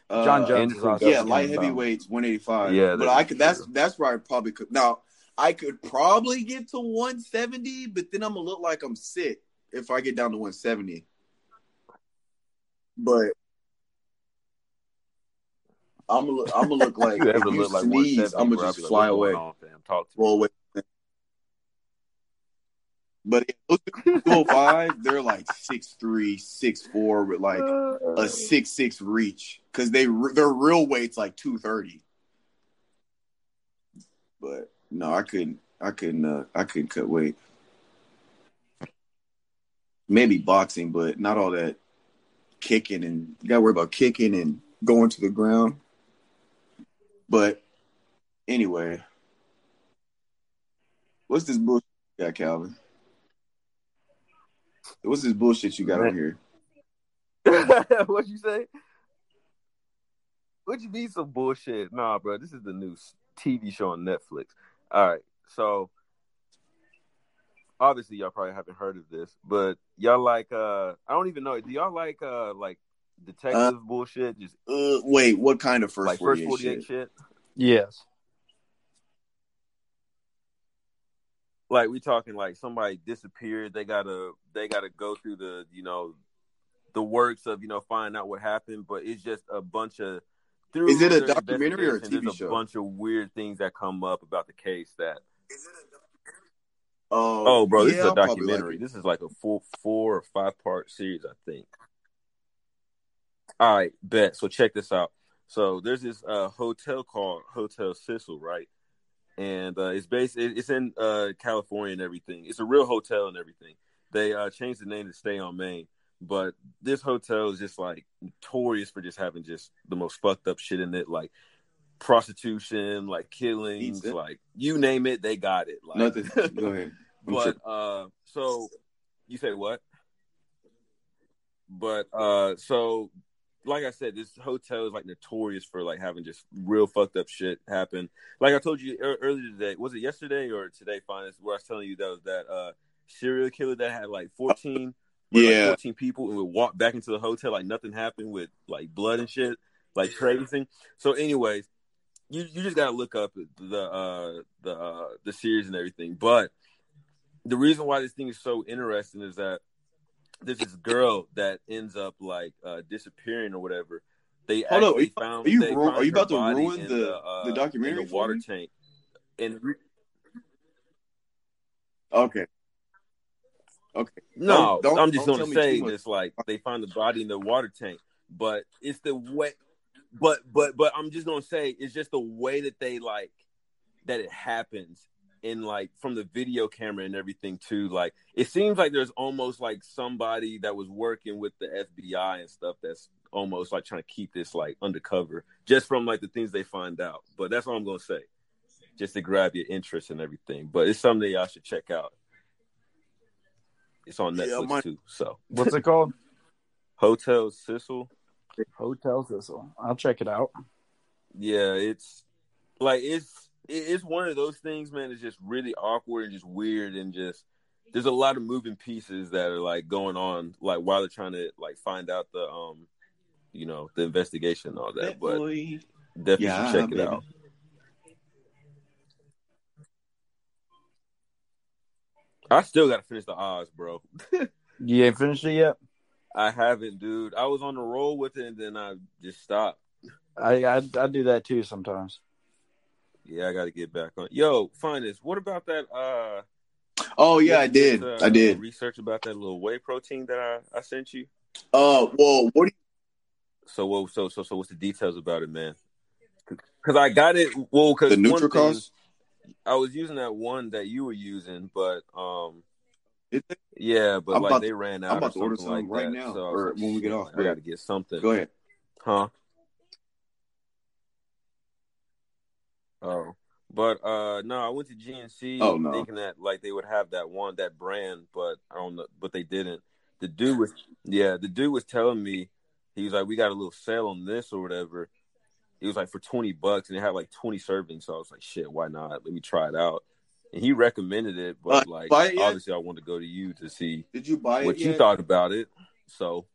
S1: uh,
S2: Jon Jones is
S3: Anderson
S1: Yeah, light
S2: skinny bone.
S1: heavyweights 185.
S3: Yeah,
S1: but I
S3: is
S1: could. That's that's where I probably could. Now I could probably get to 170, but then I'm gonna look like I'm sick if I get down to 170. But I'm gonna look, I'm gonna look like
S3: you
S1: if
S3: ever
S1: you
S3: look
S1: sneeze,
S3: 170,
S1: I'm gonna just
S3: be like,
S1: fly away.
S3: going on, fam? Talk to me.
S1: Roll away. But those 205, they're like 6'3", 6'4", with like a six six reach because they their real weight's like two thirty. But no, I couldn't. I couldn't. Uh, I couldn't cut weight. Maybe boxing, but not all that kicking and you got to worry about kicking and going to the ground. But anyway, what's this bullshit you got, Calvin? What's this bullshit you got on here?
S3: what you say? What you be some bullshit? Nah, bro. This is the new TV show on Netflix. All right, so obviously y'all probably haven't heard of this, but y'all like uh I don't even know. Do y'all like uh like detective bullshit? Just
S1: Uh, wait, what kind of first
S3: like
S1: 48
S3: first forty eight
S1: shit?
S3: shit?
S2: Yes.
S3: Like we talking like somebody disappeared. They gotta they gotta go through the you know the works of you know finding out what happened, but it's just a bunch of. Through
S1: Is it a documentary or a TV
S3: there's
S1: show?
S3: a bunch of weird things that come up about the case that
S1: Oh,
S3: Oh, bro, this
S1: yeah,
S3: is a
S1: I'll probably
S3: documentary.
S1: like
S3: this is like a full four or five part series, I think. All right, bet. So check this out. So there's this uh, hotel called Hotel Cecil, right? And uh, it's based. It's in uh, California and everything. It's a real hotel and everything. They uh, changed the name to Stay on Main, but this hotel is just like notorious for just having just the most fucked up shit in it, like prostitution, like killings, like you name it, they got it. Like,
S1: Nothing. Go ahead. I'm
S3: but
S1: sure.
S3: uh so you say what but uh so like i said this hotel is like notorious for like having just real fucked up shit happen. Like i told you ear- earlier today was it yesterday or today finest where i was telling you that was that uh serial killer that had like 14 with, like,
S1: Yeah.
S3: 14 people and would walk back into the hotel like nothing happened with like blood and shit like crazy so anyways you you just gotta look up the uh the uh the series and everything. But the reason why this thing is so interesting is that there's this girl that ends up like uh, disappearing or whatever. They
S1: Hold on,
S3: actually
S1: are you-
S3: found.
S1: are you ru-
S3: found
S1: are you about to ruin
S3: in
S1: the-
S3: uh,
S1: the documentary
S3: the water tank? And
S1: Okay. Okay.
S3: no,
S1: Don't- don't-
S3: I'm just gonna say this: like they found the body in the water tank, but it's the way. But but but I'm just gonna say it's just the way that they like that it happens in like from the video camera and everything too. Like it seems like there's almost like somebody that was working with the FBI and stuff that's almost like trying to keep this like undercover just from like the things they find out. But that's all I'm gonna say. Just to grab your interest and everything. But it's something y'all should check out. It's on
S1: Yeah,
S3: Netflix
S1: my-
S3: too. So
S2: What's it called?
S3: Hotel Cecil.
S2: Hotel Thistle. I'll check it out.
S3: Yeah, it's like it's it- it's one of those things, man. It's just really awkward and just weird and just there's a lot of moving pieces that are like going on, like while they're trying to like find out the um, you know, the investigation and all that. But definitely
S1: Yeah,
S3: should check it
S1: baby.
S3: out. I still got to finish the Oz, bro.
S2: You ain't finished it yet?
S3: I haven't, dude. I was on the roll with it and then I just stopped.
S2: I I, I do that too sometimes.
S3: Yeah, I got to get back on. Yo, find this. What about that? uh
S1: Oh yeah, I did.
S3: uh,
S1: I did.
S3: research about that little whey protein that I, I sent you.
S1: Uh, well, what do
S3: So what? So so so what's the details about it, man? Because I got it. Well, because
S1: the NutriCost?
S3: I was using that one that you were using, but um, yeah, but
S1: I'm
S3: like they ran out.
S1: I'm about
S3: or
S1: to order
S3: something like
S1: right
S3: that.
S1: now,
S3: So
S1: or
S3: like,
S1: when we get off.
S3: I got to get something,
S1: Go ahead.
S3: huh? Oh, but uh, no, I went to GNC
S1: Oh, no.
S3: thinking that like they would have that one that brand, but I don't know, but they didn't. The dude was yeah, the dude was telling me he was like, we got a little sale on this or whatever. It was like for twenty bucks, and it had like twenty servings. So I was like, shit, why not? Let me try it out. And he recommended it, but
S1: Uh,
S3: like
S1: buy it yet?
S3: obviously, I wanted to go to you to see
S1: Did you buy
S3: what
S1: it?
S3: you
S1: yet?
S3: thought about it. So,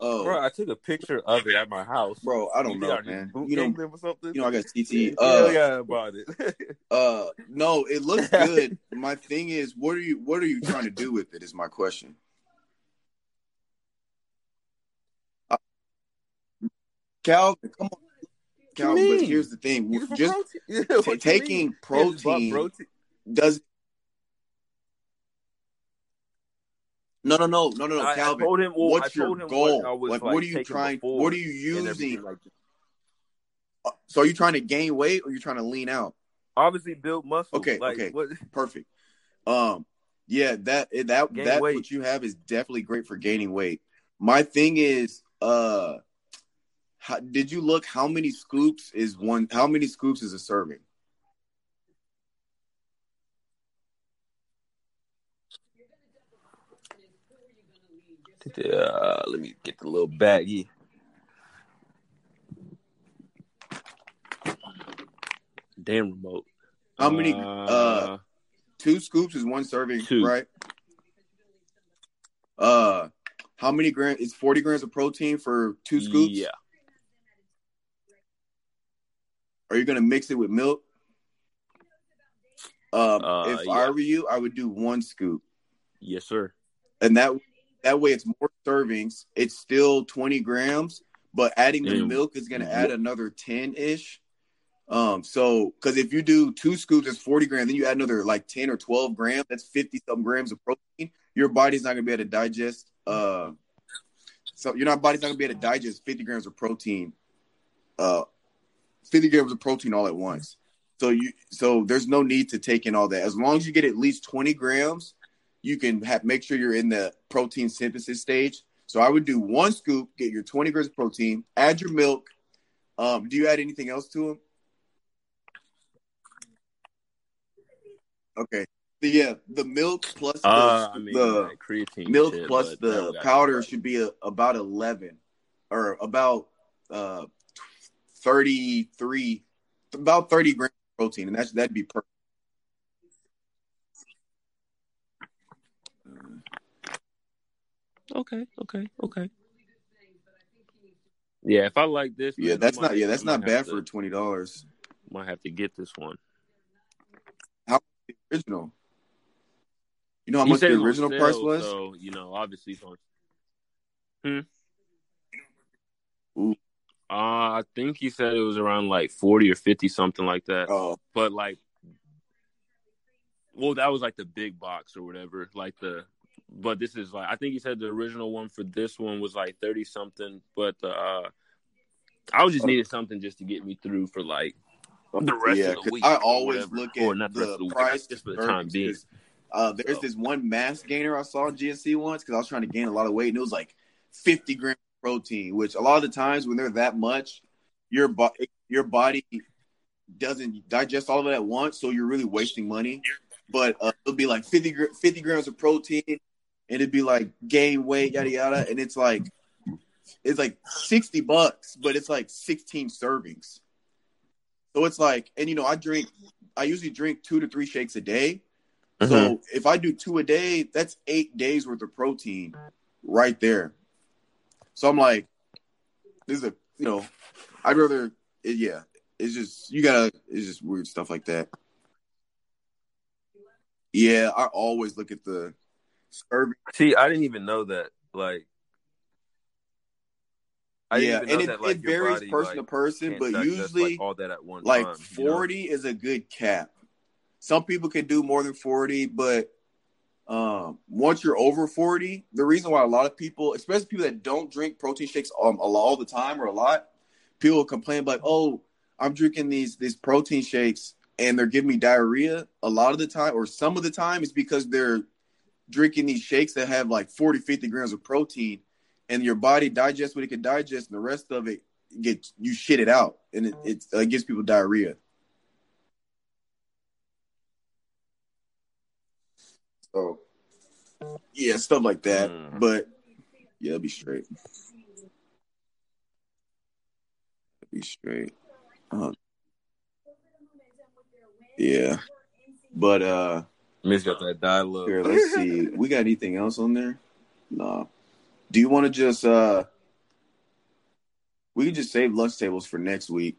S1: Oh,
S3: bro, I took a picture of it at my house.
S1: bro, I don't
S3: You
S1: know, man. You know,
S3: or something?
S1: you know, I got CT.
S3: Hell
S1: Uh,
S3: yeah, about it.
S1: uh, no, it looks good. my thing is, what are you, what are you trying to do with it? Is my question. Uh, Calvin, come on, Calvin. But here's the thing: just
S3: protein. Yeah,
S1: ta- taking
S3: mean? Yeah, just bought
S1: protein does. No, no, no, no, no, no,
S3: I, I
S1: Calvin.
S3: told him. Well,
S1: what's
S3: I
S1: your goal?
S3: What I
S1: like,
S3: like,
S1: what are you trying? What are you using?
S3: Like,
S1: So, are you trying to gain weight or are you trying to lean out?
S3: obviously, build muscle.
S1: Okay,
S3: like,
S1: okay.
S3: What,
S1: Perfect. Um, yeah, that that
S3: Gain
S1: that
S3: weight.
S1: what you have is definitely great for gaining weight. My thing is, uh, how, did you look how many scoops is one? How many scoops is a serving?
S3: Uh, let me get the little baggie. Damn remote.
S1: How many? Uh, two scoops is one serving,
S3: Two.
S1: right? Uh, how many grams? Is forty grams of protein for two scoops.
S3: Yeah.
S1: Are you gonna mix it with milk? Um,
S3: Uh,
S1: if
S3: yeah.
S1: I were you, I would do one scoop.
S3: Yes, sir.
S1: and that that way it's more servings. It's still twenty grams, but adding the
S3: Mm.
S1: milk is going to add another ten ish. Um, so because if you do two scoops, it's forty grams. Then you add another like ten or twelve grams. That's fifty some grams of protein. Your body's not going to be able to digest. Uh, so your not body's not going to be able to digest fifty grams of protein. Uh, fifty grams of protein all at once. So you so there's no need to take in all that. As long as you get at least twenty grams, you can have make sure you're in the protein synthesis stage. So I would do one scoop, get your 20 grams of protein, add your milk. Um, do you add anything else to them? Okay. So yeah, the milk plus the,
S3: Uh, I mean,
S1: the
S3: like
S1: milk
S3: shit,
S1: plus the powder should be a, about 11 or about uh 33 about 30 grams of protein and that's that'd be perfect.
S3: Okay, okay, okay. Yeah, if I like this,
S1: Yeah,
S3: man,
S1: that's
S3: might-
S1: not yeah, that's not bad
S3: have
S1: for $20.
S3: Might have to get this one.
S1: How the original? You know how
S3: He
S1: much the original
S3: on
S1: price was?
S3: So you know, obviously it's on.
S1: Ooh.
S3: Uh, I think he said it was around like forty or fifty, something like that.
S1: Oh,
S3: But like, well, that was like the big box or whatever. Like the, but this is like I think he said the original one for this one was like thirty something. But uh, I was just needed something just to get me through for like the rest
S1: yeah.
S3: of the week.
S1: I always
S3: whatever.
S1: look
S3: or
S1: at
S3: not the
S1: the
S3: of the week,
S1: price
S3: just for the
S1: servings,
S3: time being.
S1: 'cause, Uh, there's
S3: So.
S1: this one mass gainer I saw in GNC once because I was trying to gain a lot of weight, and it was like 50 grams of protein. Which a lot of the times when they're that much, your bo- your body doesn't digest all of it at once, so you're really wasting money. But uh, it'll be like 50, 50 grams of protein, and it'd be like gain weight, yada yada, and it's like it's like 60 bucks, but it's like 16 servings. So it's like, and you know, I drink, I usually drink two to three shakes a day.
S3: Mm-hmm.
S1: So if I do two a day, that's eight days worth of protein right there. So I'm like, this is a, you know, I'd rather, it, yeah, it's just, you gotta, it's just weird stuff like that. Yeah, I always look at the serving.
S3: See, I didn't even know that. Like, I
S1: Yeah, and it,
S3: that, like,
S1: it varies
S3: body,
S1: person
S3: like,
S1: to person, but usually
S3: like, all that at one
S1: like
S3: time. you know?
S1: 40 is a good cap. Some people can do more than 40, but um, once you're over 40, the reason why a lot of people, especially people that don't drink protein shakes um, all, all the time or a lot, people complain like, "Oh, I'm drinking these these protein shakes and they're giving me diarrhea." A lot of the time, or some of the time, is because they're drinking these shakes that have like 40, 50 grams of protein, and your body digests what it can digest, and the rest of it gets you shit it out, and it, it uh, gives people diarrhea. So, yeah, stuff like that.
S3: Mm.
S1: But yeah, it'll be straight. It'll be straight. Uh, yeah, but uh,
S3: Miss got that dial
S1: here,
S3: up.
S1: let's see. We got anything else on there? No. Do you want to just uh? We can just save lunch tables for next week.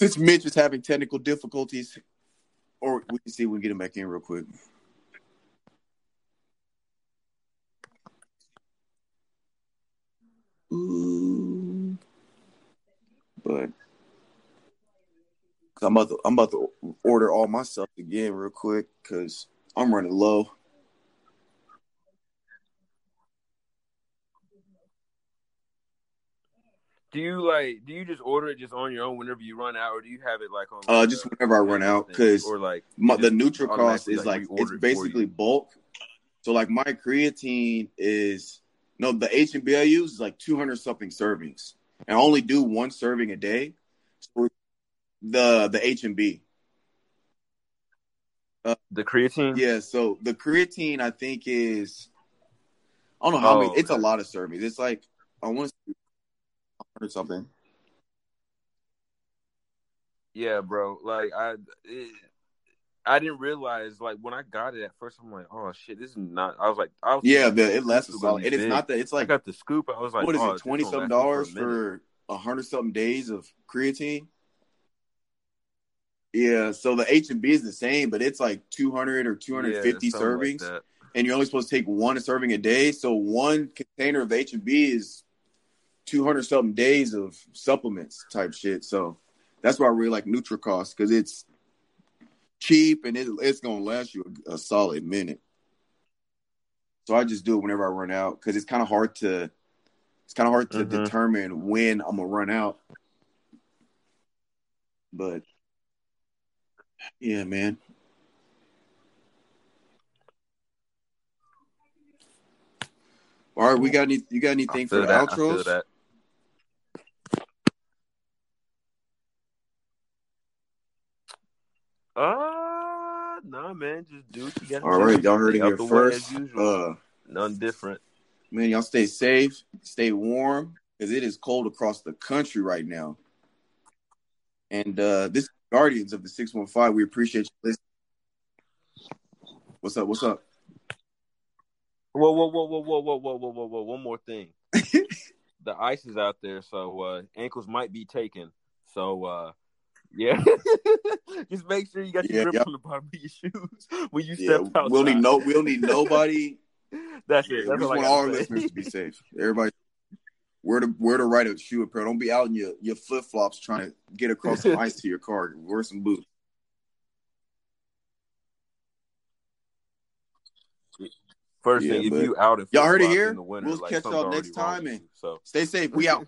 S1: Since Mitch is having technical difficulties, or we can see we can get him back in real quick. Ooh. But I'm about to I'm about to order all my stuff again real quick because I'm running low.
S3: Do you like? Do you just order it just on your own whenever you run out, or do you have it like on?
S1: Uh, just whenever I run out, because
S3: or like
S1: My, the
S3: NutriCost
S1: is like
S3: reorder
S1: it's basically bulk. So like my creatine is no the HMB I use is like 200 something servings, and I only do one serving a day. So the the HMB.
S3: the creatine.
S1: Yeah, so the creatine I think is I don't know how
S3: Oh,
S1: many. It's a lot of servings. It's like I want to 100 something.
S3: Yeah, bro. Like I, it, I didn't realize like when I got it at first. I'm like, oh shit, this is not. I was like, I was
S1: Yeah, the, it lasts a
S3: this is gonna
S1: solid.
S3: be
S1: And it's not that. It's like I
S3: got the scoop. I was like,
S1: what is
S3: oh,
S1: it? Twenty something dollars for a hundred something days of creatine. Yeah, so the HMB is the same, but it's like two hundred or two hundred fifty
S3: Yeah, something like
S1: servings, and you're only supposed to take one serving a day. So one container of HMB is two hundred something days of supplements type shit. So that's why I really like NutriCost because it's cheap and it, it's gonna last you a, a solid minute. So I just do it whenever I run out because it's kind of hard to it's kind of hard to
S3: Mhm.
S1: determine when I'm gonna run out. But yeah, man. All right, we got any? You got anything for
S3: feel
S1: the
S3: that. I feel
S1: outros?
S3: that. Uh, nah, man. Just do what you got to
S1: All
S3: do.
S1: right, y'all heard it here first. Uh,
S3: None different.
S1: man, y'all stay safe, stay warm, because it is cold across the country right now. And uh this is guardians of the 615. We appreciate you listening. What's up? What's up?
S3: Whoa, whoa, whoa, whoa, whoa, whoa, whoa, whoa, whoa, whoa. One more thing. the ice is out there, so uh, ankles might be taken. So, uh, yeah. Just make sure you got your
S4: yeah,
S3: grip
S4: yep.
S3: on the bottom of your shoes when you
S4: yeah,
S3: step out.
S4: We'll need no we'll need nobody.
S3: That's it. That's we just
S4: want all our listeners to be safe. Everybody where to where to right a shoe apparel. Don't be out in your, your flip flops trying to get across the ice to your car. Wear some boots.
S3: First
S4: yeah,
S3: thing, if you out in
S4: y'all heard it here,
S3: winter,
S4: we'll
S3: like
S4: catch y'all next time and
S3: so.
S4: stay safe. We out.